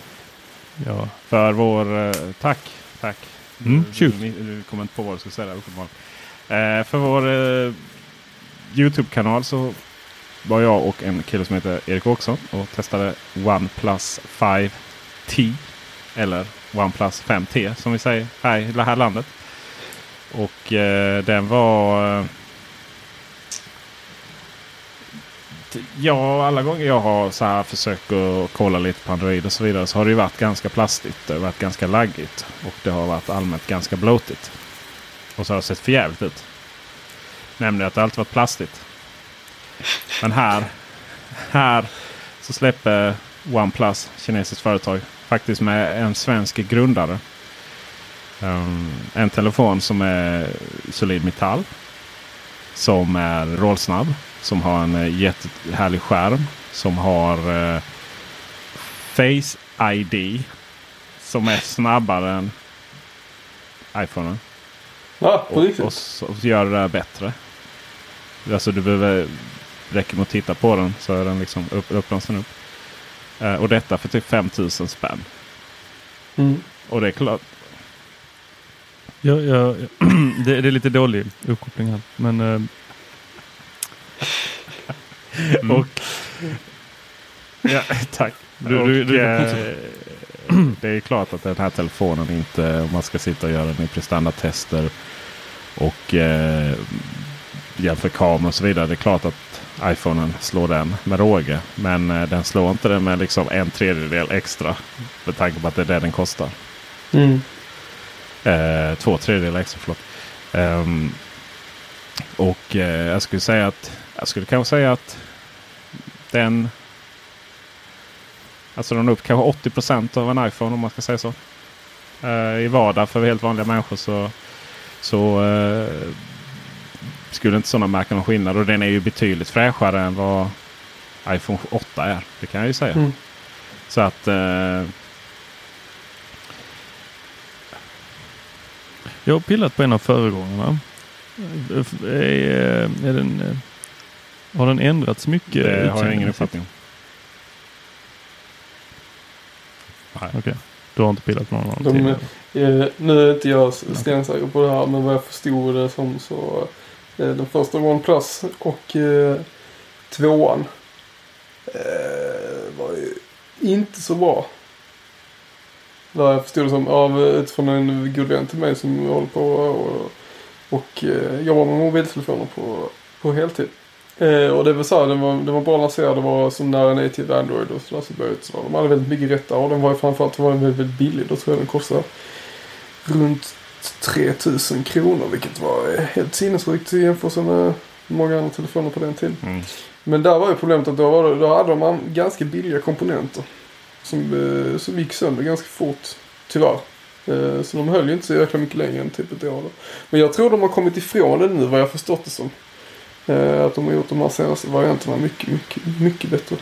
Ja. För vår... Eh, tack. Tack. Mm, du, du, kommer inte på vad du ska säga Eh, för vår eh, Youtube-kanal så var jag och en kille som heter Erik Åkesson och testade OnePlus 5T. Eller OnePlus 5T som vi säger här i det här landet. Och eh, den var... Eh, ja, alla gånger jag har så här försökt att kolla lite på Android och så vidare så har det varit ganska plastigt. Det har varit ganska laggigt. Och det har varit allmänt ganska blotigt. Och så har det sett förjävligt ut. Nämligen att det alltid varit plastigt. Men här, här så släpper OnePlus, kinesiskt företag, faktiskt med en svensk grundare. Um, en telefon som är solid metall. Som är rålsnabb. Som har en uh, jättehärlig skärm. Som har uh, Face ID. Som är snabbare än iPhone. Ja, och, och, och gör det bättre. Alltså du behöver räcker med att titta på den så är den liksom upp, öppnas den upp. Eh, och detta för typ 5000 spänn. Mm. Och det är klart. Ja, ja, det, det, är lite dålig uppkoppling här. Men, eh... mm. och, ja, tack. Du, och, du, du, eh, det är klart att den här telefonen inte, om man ska sitta och göra den i prestanda-tester och eh, jämför kameror och så vidare. Det är klart att iPhonen slår den med råge. Men eh, den slår inte den med liksom en tredjedel extra. Med tanke på att det är det den kostar. Mm. Eh, två tredjedelar extra, förlåt. Ehm, och eh, jag skulle säga att jag skulle kanske säga att den Alltså den upp kanske 80 procent av en iPhone om man ska säga så. Eh, I vardag för helt vanliga människor så, så eh, skulle inte sådana märka någon skillnad. Och den är ju betydligt fräschare än vad iPhone 8 är. Det kan jag ju säga. Mm. Så att eh, Jag har pillat på en av föregångarna. Är, är den, eh, har den ändrats mycket? det har jag ingen uppfattning om. Nej. Okej. Du har inte pillat på någon av dem tidigare? eh, nu är inte jag stensäker på det här men vad jag förstod det som så eh, Eh, den första OnePlus och eh, tvåan eh, var ju inte så bra. Vad jag förstod det som av eh, utifrån en god vän till mig som håller på och, och eh, jobbar med mobiltelefoner på, på heltid. Eh, och det var så här, den var, den var bra lanserad, det var som nära native Android och sådär. Så började, så de hade väldigt mycket rätta och den var ju framförallt den var väldigt, väldigt billig. Då tror jag den kostade runt 3000 kronor vilket var helt sinnessjukt i jämförelse med många andra telefoner på den tiden. Mm. Men där var ju problemet att då, var det, då hade de an- ganska billiga komponenter. Som, eh, som gick sönder ganska fort. Tyvärr. Eh, så de höll ju inte så jäkla mycket längre än typ ett år. Då. Men jag tror de har kommit ifrån det nu vad jag förstått det som. Eh, att de har gjort de här senaste varianterna mycket, mycket, mycket bättre.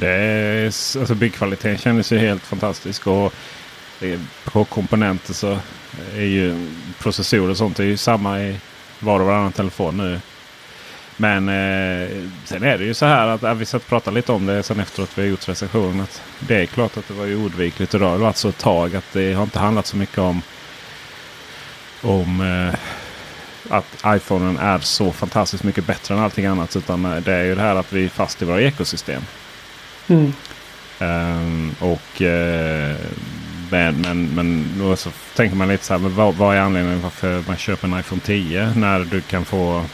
Det är, alltså byggkvaliteten kändes ju helt fantastisk. Och på komponenter så är ju processorer och sånt är ju samma i var och varannan telefon nu. Men eh, sen är det ju så här att ja, vi satt och pratade lite om det sen efteråt vi har gjort recensionen. Att det är klart att det var ju oundvikligt. Och det har varit så ett tag att det har inte handlat så mycket om om eh, att iPhonen är så fantastiskt mycket bättre än allting annat. Utan eh, det är ju det här att vi är fast i våra ekosystem. Mm. Ehm, och eh, men, men, men då så tänker man lite så här. Men vad, vad är anledningen varför man köper en iPhone 10 när du kan få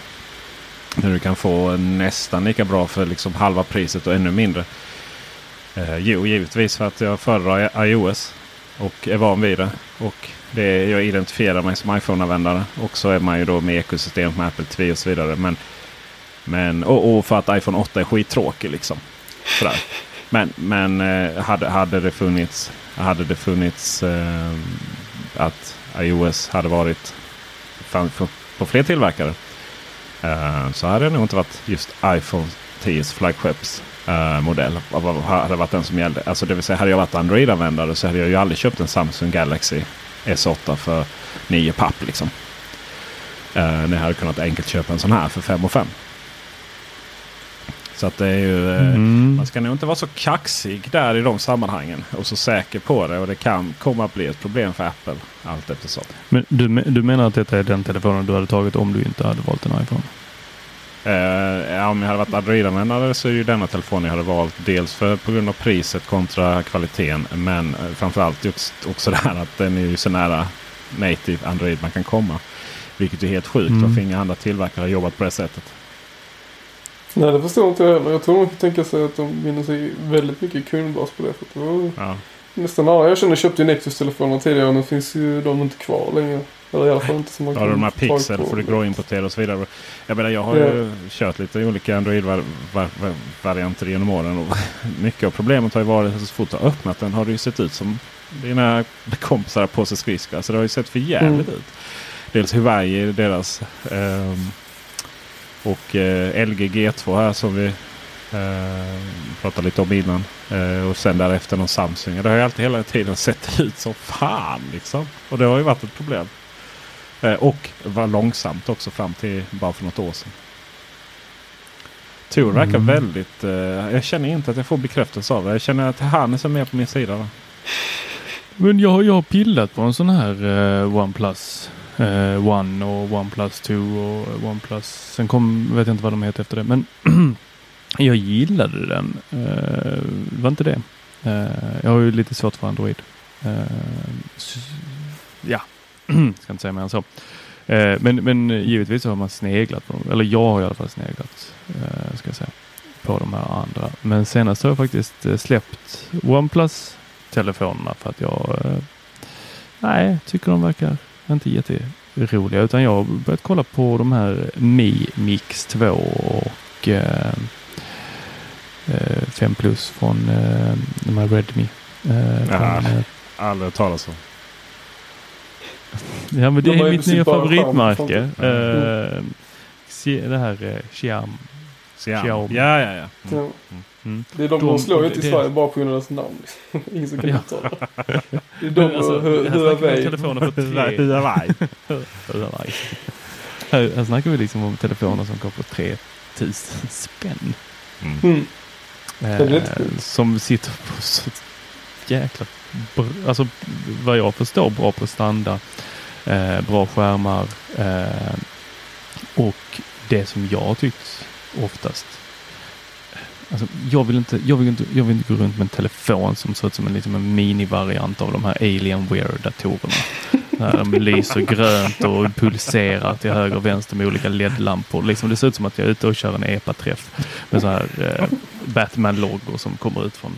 när du kan få nästan lika bra för liksom halva priset och ännu mindre. Eh, jo, givetvis för att jag föredrar iOS och är van vid det. Och det jag identifierar mig som iPhone-användare. Och så är man ju då med ekosystemet med Apple TV och så vidare. Men, men, och, och för att iPhone 8 är skittråkig liksom. Sådär. Men, men eh, hade, hade det funnits, hade det funnits eh, att iOS hade varit på, fler tillverkare. eh, så hade det nog inte varit just iPhone 10s flaggskeppsmodell. Eh, modell. Hade varit den som gällde. Alltså det vill säga hade jag varit Android-användare så hade jag ju aldrig köpt en Samsung Galaxy S8 för 9 papp. Liksom. Eh, uh, ni hade kunnat enkelt köpa en sån här för 5 och 5. Så att det är ju... eh, Mm. man ska nog inte vara så kaxig där i de sammanhangen. Och så säker på det. Och det kan komma att bli ett problem för Apple. Allt eftersom. Men du, du menar att detta är den telefonen du hade tagit om du inte hade valt en iPhone? Eh, ja, om jag hade varit Android-användare så är ju denna telefon jag hade valt. Dels för, på grund av priset kontra kvaliteten. Men eh, framförallt också, också det här att den är ju så nära native Android man kan komma. Vilket är helt sjukt. Mm. Varför inga andra tillverkare har jobbat på det sättet. Nej det förstår inte jag heller. Jag tror man kan tänka sig att de vinner sig väldigt mycket kundbas på det. För det var Ja. nästan alla jag känner köpte ju Nexus-telefoner tidigare. och Nu finns ju de inte kvar längre. Eller i alla fall inte som man Har du de här Pixel får du gråimportera och så vidare. Jag menar jag har Ja. ju kört lite olika Android-varianter genom åren. Och mycket av problemet har ju varit att så fort du har öppnat den har det ju sett ut som dina kompisar har på sig skridskor. Så det har ju sett för jävligt ut. Dels Huawei deras. ehm, och eh, LG G2 här som vi eh, pratade lite om innan. Eh, och sen därefter någon Samsung. Det har ju alltid hela tiden sett ut som fan liksom. Och det har ju varit ett problem. Eh, och var långsamt också fram till bara för något år sedan. Tor verkar Mm. väldigt... Eh, jag känner inte att jag får bekräftelse av det. Jag känner att Hannes är mer på min sida. Va? Men jag, jag har pillat på en sån här eh, OnePlus eh, One och OnePlus 2 och OnePlus. Sen kom, vet jag inte vad de heter efter det. Men jag gillade den. Eh, var inte det. Eh, jag har ju lite svårt för Android. Eh, ja, ska inte säga mer än så. Eh, men, men givetvis har man sneglat på dem. Eller jag har i alla fall sneglat. Eh, ska jag säga, på de här andra. Men senast har jag faktiskt eh, släppt OnePlus-telefonerna för att jag nej, tycker de verkar inte jätteroliga. Utan jag har börjat kolla på de här Mi Mix 2 och eh, 5 Plus från eh, de här Redmi. Eh, Jaha. från, eh, Aldrig hört talas om. Ja men det De är mitt nya favoritmärke. charm, Eh, Xi- det här eh, Xiam. Xiaomi. Xiaomi. Ja, ja, ja. Ja. Mm. Det är de, De- de slår ju det- Sverige bara på grund av deras namn. Ingen som kan Ja. uttala det. Är de alltså, och Hu- här snackar vi om Huawei. telefoner för tre... Huawei. Huawei. Här, snackar vi liksom om telefoner som går på 3000 spänn. Mm. Är Eh, som sitter på så jäkla alltså vad jag förstår bra prestanda, eh, bra skärmar eh, och det som jag tyckt oftast. Alltså, jag, vill inte, jag, vill inte, jag vill inte gå runt med en telefon som ser ut som en, liksom en minivariant av de här Alienware-datorerna. När de lyser grönt och pulserar till höger och vänster med olika LED-lampor. Liksom det ser ut som att jag är ute och kör en EPA-träff med så här eh, Batman-loggor som kommer ut från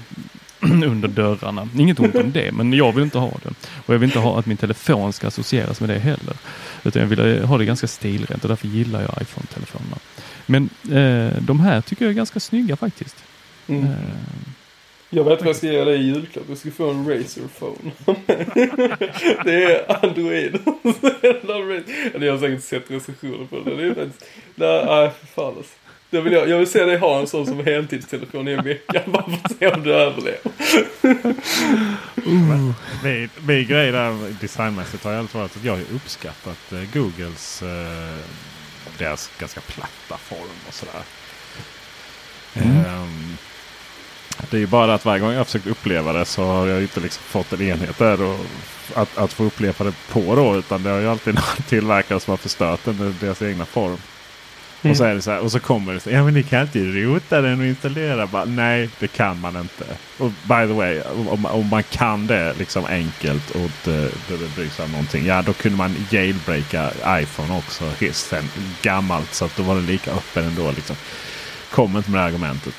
under dörrarna. Inget ont om det, men jag vill inte ha det. Och jag vill inte ha att min telefon ska associeras med det heller. Utan jag vill ha det ganska stilrent och därför gillar jag iPhone-telefonerna. Men eh, de här tycker jag är ganska snygga faktiskt. Mm. Eh, Jag vet vad jag ska ge dig i julklapp. Jag ska få en Razer phone. det är Android. Eller jag har säkert sett recensioner på det. Det är faktiskt... Nej, fan alltså. Det vill jag, jag vill se dig ha en sån som heltidstelefon i en vecka. Bara för att se om du överlever. Min, min grej där designmässigt har ju alltid varit att jag har uppskattat eh, Googles eh, deras ganska platta form och sådär. Ehm, det är ju bara att varje gång jag försökt uppleva det så har jag inte liksom fått en enhet där och att, att få uppleva det på då. Utan det har ju alltid någon tillverkare som har förstört den deras egna form. Mm. Och, så är det så här, och så kommer det så ja men ni kan inte rota den och installera. Bara, Nej det kan man inte. Och by the way om, om man kan det liksom enkelt och inte det, bry bryr sig om någonting. Ja då kunde man jailbreaka iPhone också sen gammalt. Så att då var det lika öppen ändå. Liksom. Kom inte med det argumentet.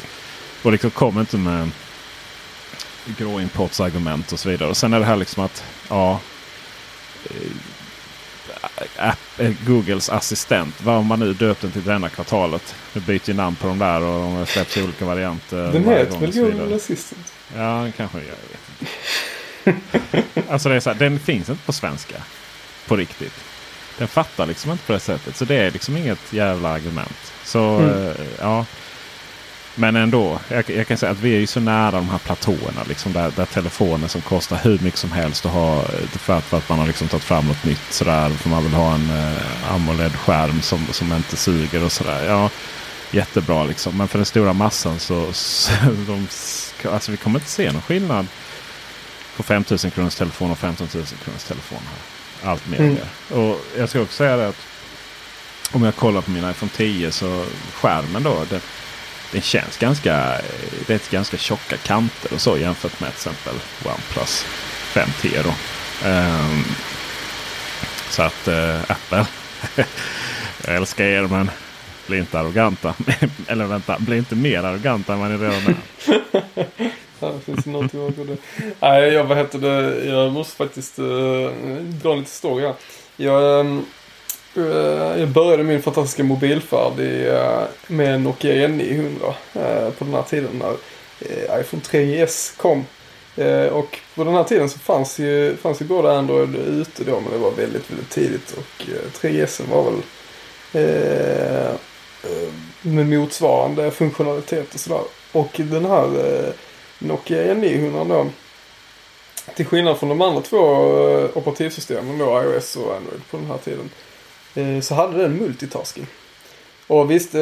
Och liksom kom inte med gråimportsargument och så vidare. Och sen är det här liksom att ja, eh, Googles assistent. Vad man nu döpt den till denna kvartalet? Nu byter ju namn på de där och de släpps olika varianter. Den heter väl. Google Assistant? Ja, den kanske gör. Jag alltså det är så här, den finns inte på svenska. På riktigt. Den fattar liksom inte på det sättet. Så det är liksom inget jävla argument. Så Mm. eh, ja. Men ändå. Jag, jag kan säga att vi är ju så nära de här platåerna. Liksom där, där telefoner som kostar hur mycket som helst. att ha för, att, för att man har liksom tagit fram något nytt. Sådär. För man vill ha en eh, AMOLED-skärm som, som inte suger och sådär. Ja, jättebra liksom. Men för den stora massan så, så de, alltså vi kommer inte se någon skillnad på 5000 kronors telefon och 15 000 kronors telefon. Här. Allt mer Mm. Och jag ska också säga det att om jag kollar på min iPhone 10 så skärmen då. Den, den känns ganska, det är ganska tjocka kanter och så jämfört med till exempel OnePlus 5T. Då. Um, så att uh, Apple, jag älskar er men bli inte arroganta. Eller vänta, bli inte mer arroganta än vad ni redan är. Ja, det finns någonting bakom. Nej, jag, vad heter det, jag måste faktiskt uh, dra en liten story här. Jag, Um Eh, jag började min fantastiska mobilfärd i, med med Nokia N900 eh, på den här tiden när iPhone 3GS kom. Och på den här tiden så fanns ju, fanns ju både Android ute då men det var väldigt, väldigt tidigt. Och 3GS var väl eh, med motsvarande funktionalitet och sådär. Och den här eh, Nokia N900 då. Till skillnad från de andra två operativsystemen då, iOS och Android på den här tiden. Eh, så hade den multitasking. Och visst, eh,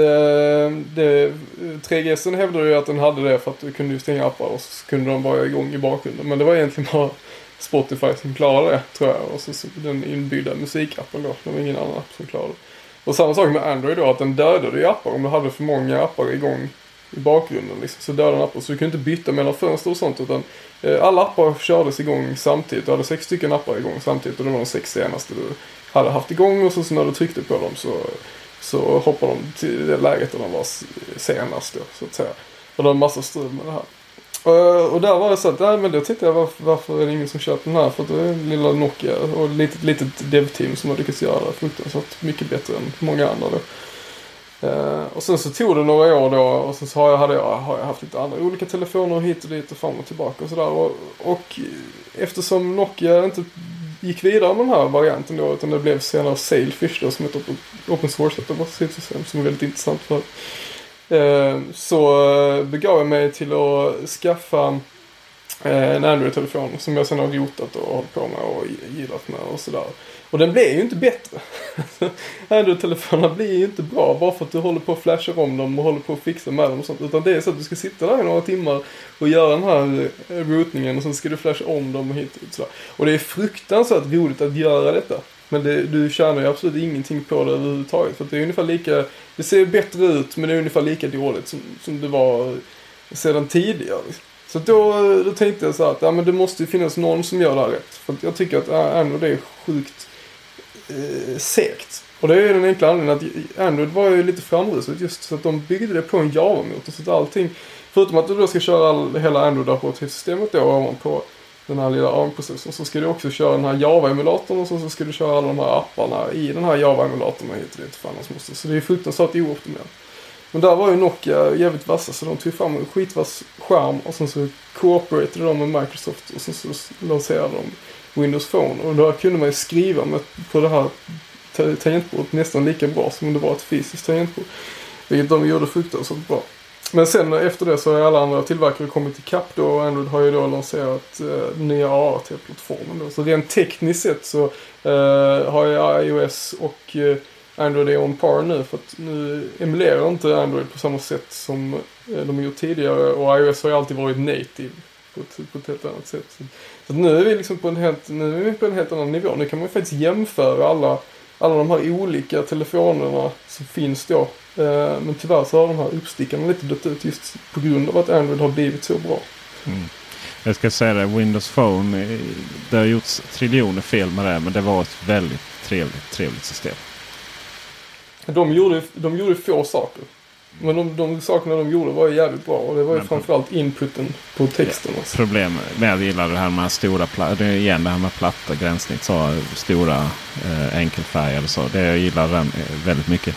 det, 3GSen hävdade ju att den hade det för att du kunde ju stänga appar och så kunde de vara igång i bakgrunden. Men det var egentligen bara Spotify som klarade det tror jag. Och så, så den inbyggda musikappen då. Det var ingen annan app som klarade det. Och samma sak med Android då, att den dödade ju appar om du hade för många appar igång i bakgrunden. Liksom, så dödade den appar. Så du kunde inte byta mellan fönster och sånt. Utan eh, alla appar kördes igång samtidigt. Du hade sex stycken appar igång samtidigt och det var de sex senaste du hade haft igång och så, så när du tryckte på dem så, så hoppade de till det läget där de var senast då, så att säga. Och det var en massa strul med det här. Och, och där var det så att, nej men då tittade jag varför, varför är det ingen som köper den här? För att det är lilla Nokia och ett litet, litet dev-team som har lyckats göra det fruktansvärt mycket bättre än många andra då. Uh, och sen så tog det några år då och sen så har jag, hade jag, har jag haft lite andra olika telefoner hit och dit och fram och tillbaka och sådär. Och, och eftersom Nokia inte gick vidare med den här varianten då utan det blev senare Sailfish då som är ett open, source system som är väldigt intressant för. Ehm, så eh, begav jag mig till att skaffa eh, en Android-telefon som jag sen har rotat och hållit på med och gillat med och sådär. Och den blev ju inte bättre. Android-telefonerna blir ju inte bra bara för att du håller på och flashar om dem och håller på att fixa med dem och sånt. Utan det är så att du ska sitta där i några timmar och göra den här eh, routningen och sen ska du flasha om dem och hit och dit. sådär. Och det är fruktansvärt roligt att göra detta. Men det, du tjänar ju absolut ingenting på det överhuvudtaget. För att det är ungefär lika, det ser bättre ut men det är ungefär lika dåligt som, som det var sedan tidigare. liksom. Så då, då tänkte jag så här att ja, men det måste ju finnas någon som gör det här rätt. För att jag tycker att äh, Android är sjukt eh, segt. Och det är ju den enkla anledningen att Android var ju lite framrusigt just så att de byggde det på en Java-motor. Så att allting, förutom att du då ska köra all, hela Android-operativsystemet då ovanpå den här lilla ARM-processorn så ska du också köra den här Java-emulatorn och så, så ska du köra alla de här apparna i den här Java-emulatorn och hit och. Fan, hans. Så det är fruktansvärt ooptimerat. Men där var ju Nokia jävligt vassa så de tog fram en skitvass skärm och sen så cooperatade de med Microsoft och sen så lanserade de Windows Phone. Och då kunde man ju skriva med, på det här tangentbordet nästan lika bra som om det var ett fysiskt tangentbord. Vilket de gjorde fruktansvärt bra. Men sen efter det så har alla andra tillverkare kommit ikapp då och Android har ju då lanserat eh, den nya AAT-plattformen då. Så rent tekniskt sett så eh, har ju iOS och eh, Android är on par nu för att nu emulerar inte Android på samma sätt som eh, de har gjort tidigare och iOS har ju alltid varit native på ett, på ett helt annat sätt. Så, så att nu är vi liksom på en helt, nu är vi på en helt annan nivå. Nu kan man ju faktiskt jämföra alla, alla de här olika telefonerna som finns då. Eh, men tyvärr så har de här uppstickarna lite dött ut just på grund av att Android har blivit så bra. Mm. Jag ska säga det, Windows Phone. Eh, det har gjorts triljoner fel med det. Men det var ett väldigt trevligt, trevligt system. De gjorde, de gjorde få saker. Men de, de sakerna de gjorde var ju jävligt bra och det var ju Men- framförallt inputen på texten. Alltså. Problem med att gilla det här med stora pla- det är igen det här med platta gränssnitt. Så stora eh, eller så. Det jag gillar den eh, väldigt mycket.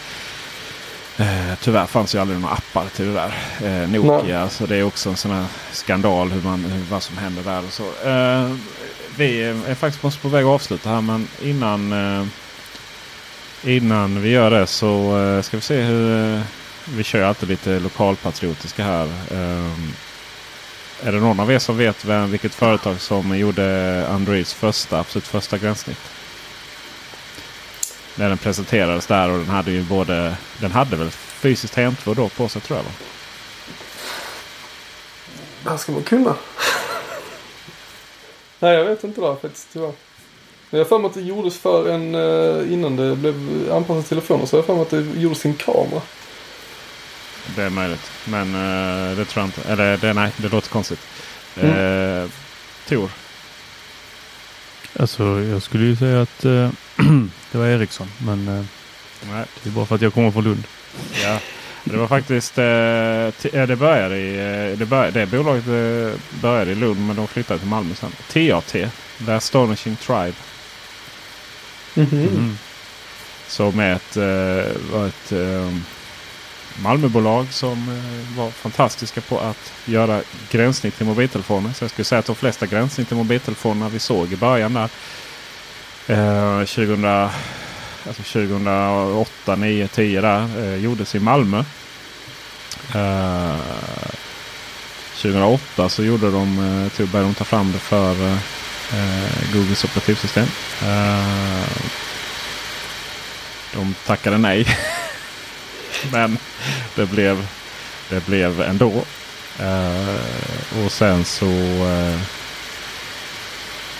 Eh, tyvärr fanns ju aldrig några appar till det där. Eh, Nokia, så det är också en sån här skandal hur man, hur, vad som händer där och så. Eh, vi är faktiskt på väg att avsluta här men innan, eh, innan vi gör det så eh, ska vi se hur eh, vi kör alltid lite lokalpatriotiska här. Ehm, är det någon av er som vet vem, vilket företag som gjorde Androids första, absolut första gränssnitt? När den presenterades där och den hade ju både, den hade väl fysiskt tangentbord då på sig tror jag va? Det här ska man kunna. Nej, jag vet inte då faktiskt tyvärr. Men jag har för mig att det gjordes för en, eh, innan det blev anpassat till telefoner, så jag har för mig att det gjordes sin kamera. Det är möjligt. Men eh, det tror jag inte. Eller det, nej, det låter konstigt. Eh, Tor. Alltså jag skulle ju säga att eh, det var Ericsson. Men eh, Nej. det är bara för att jag kommer från Lund. Ja. Det var faktiskt, eh, det började i, eh, det, började, det bolaget började i Lund men de flyttade till Malmö sen. TAT, The Astonishing Tribe. Mhm. Mm. Som är ett, eh, var ett eh, Malmöbolag som eh, var fantastiska på att göra gränssnitt till mobiltelefoner. Så jag skulle säga att de flesta gränssnitt till mobiltelefonerna vi såg i början där. Eh, 2000, alltså 2008, 9, 10 där eh, gjordes i Malmö. Eh, 2008 så gjorde de, eh, tog, började de ta fram det för eh, Googles operativsystem. Eh, de tackade nej. Men det blev, det blev ändå. Eh, och sen så eh,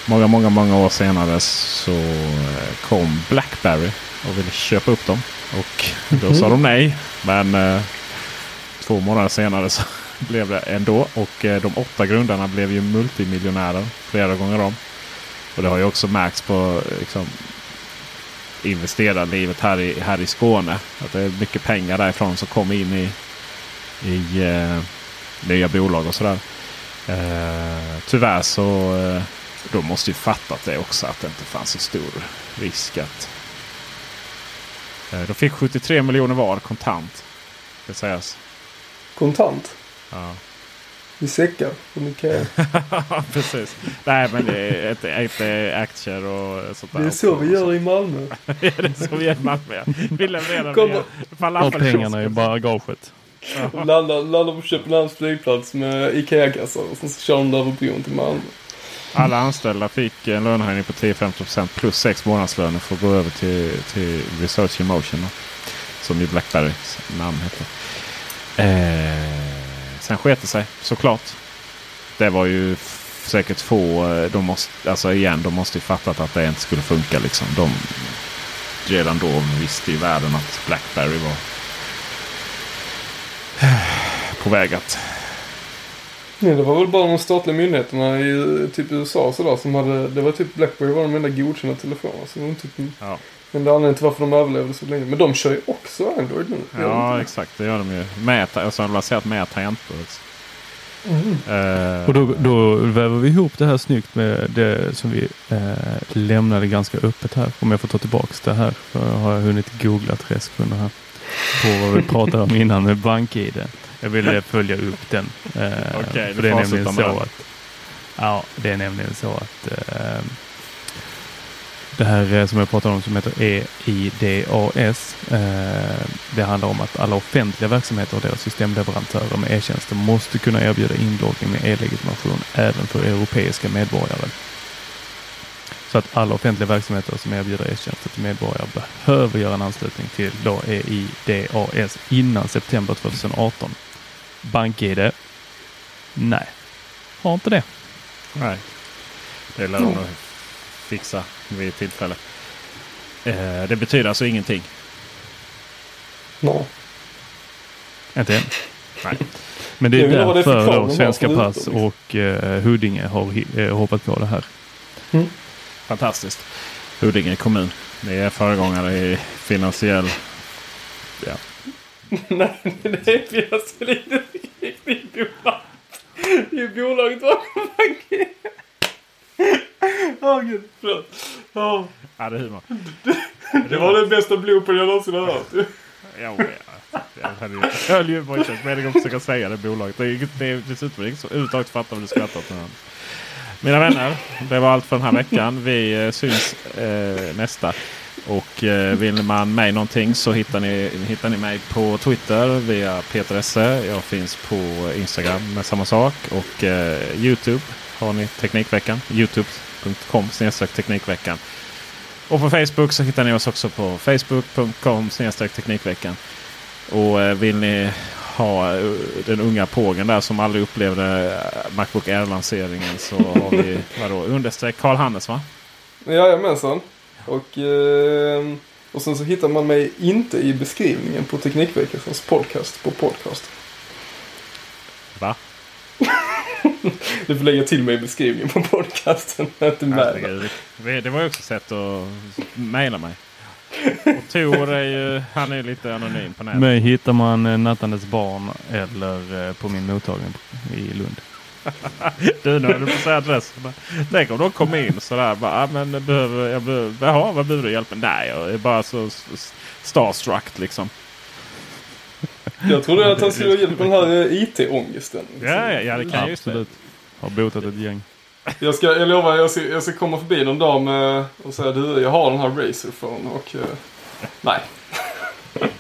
många, många, många år senare så eh, kom Blackberry och ville köpa upp dem. Och då sa de nej. Men eh, två månader senare så blev det ändå. Och eh, de åtta grundarna blev ju multimiljonärer flera gånger om. Och det har ju också märkts på eh, liksom, investerarlivet här i, här i Skåne. Att det är mycket pengar därifrån som kommer in i, i eh, nya bolag och sådär. Eh, tyvärr så eh, de måste ju fattat det också att det inte fanns så stor risk att eh, de fick 73 miljoner var kontant. Det sägs. Kontant. Ja. I säckar från Ikea. Precis. Nej men det är inte, inte aktier och sånt där. Det är så vi gör i Malmö. det är så vi gör i Malmö. Vi levererar Kommer- falafelkiosker. pengarna i bagaget. landar, landar på Köpenhamns flygplats med Ikea-kassar och sen så kör de över bron till Malmö. Alla anställda fick en lönehöjning på 10-15% plus sex månadslöner för att gå över till, till Research in Motion. då. Som ju Blackberrys namn heter. Eh, sen sket det sig såklart. Det var ju säkert få. eh, De måste, alltså igen, de måste ju fattat att det inte skulle funka. Liksom. De, redan då visste ju världen att Blackberry var på väg att Nej, det var väl bara de statliga myndigheterna i typ USA och sådär som hade, det var typ Blackberry var de enda godkända telefonerna. Så var typ Ja. Men det är anledningen till varför de överlevde så länge. Men de kör ju också Android nu. Ja, exakt. Det gör de ju. Med, alltså, de har lanserat med tangentbord. Eh, Och då, då väver vi ihop det här snyggt med det som vi eh, lämnade ganska öppet här. Om jag får ta tillbaks det här. För har jag hunnit googla tre sekunder här. På vad vi pratade om innan med BankID. Jag ville följa upp den. Eh, Okej, för det är nämligen så att Ja, det är nämligen så att eh, det här eh, som jag pratade om som heter EIDAS. Eh, det handlar om att alla offentliga verksamheter och deras systemleverantörer med e-tjänster måste kunna erbjuda inloggning med e-legitimation även för europeiska medborgare. Så att alla offentliga verksamheter som erbjuder e-tjänster till medborgare behöver göra en anslutning till då EIDAS innan september 2018. BankID? Nej, har inte det. Nej, det lär de nog fixa vid tillfälle. Eh, det betyder alltså ingenting. Nej. Inte än. Nej. Men det är därför då Svenska Pass och eh, Huddinge har eh, hoppat på det här. Fantastiskt. Huddinge kommun. Det är föregångare i finansiell... Ja. Nej, det är riktigt bolag. Det är bolaget bakom banken. Åh gud, förlåt. Ja, det är humor. Det var den bästa bloopen jag någonsin har hört. Ja, ja. Jag höll ju- höll ju på meningen att försöka säga det bolaget. Det är, inget- det är dessutom ingen som överhuvudtaget fattar vad du skrattar åt. Mina vänner, det var allt för den här veckan. Vi eh, syns eh, nästa. Och eh, vill man mig någonting så hittar ni, hittar ni mig på Twitter via Peter Esse. Jag finns på Instagram med samma sak. Och eh, Youtube har ni Teknikveckan. Youtube.com Teknikveckan. Och på Facebook så hittar ni oss också på Facebook.com Teknikveckan. Och eh, vill ni ha eh, den unga pågen där som aldrig upplevde eh, Macbook Air-lanseringen så har vi vadå, understreck Karl Hannes va? Jajamensan. Och, och sen så hittar man mig inte i beskrivningen på Teknikveckans podcast på podcast. Va? Du får lägga till mig i beskrivningen på podcasten. Inte med. Herregud. Vi- Det var ju också ett sätt att mejla mig. Och Tor är ju, han är lite anonym på nätet. Mig hittar man eh, Nattandes barn eller eh, på min mottagning i Lund. Du nu höll du på att säga adressen. Tänk om de kom in sådär. Bara, ah, men behöver, jag behöver, jaha, vad behöver du hjälp med? Nej, jag är bara så starstruck liksom. Jag trodde att han skulle ha hjälp med den här eh, IT-ångesten. Ja, ja, ja det kan jag det. Absolut. Har botat ett gäng. Jag, ska, jag lovar, jag ska, jag ska komma förbi någon dag med och säga du, jag har den här Razer phone och eh, nej.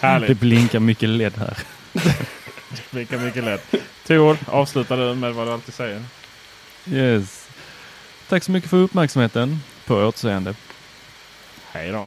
Det Härligt. blinkar mycket led här. Lika mycket lätt. Tor, avslutar du med vad du alltid säger. Yes. Tack så mycket för uppmärksamheten. På återseende. Hej då.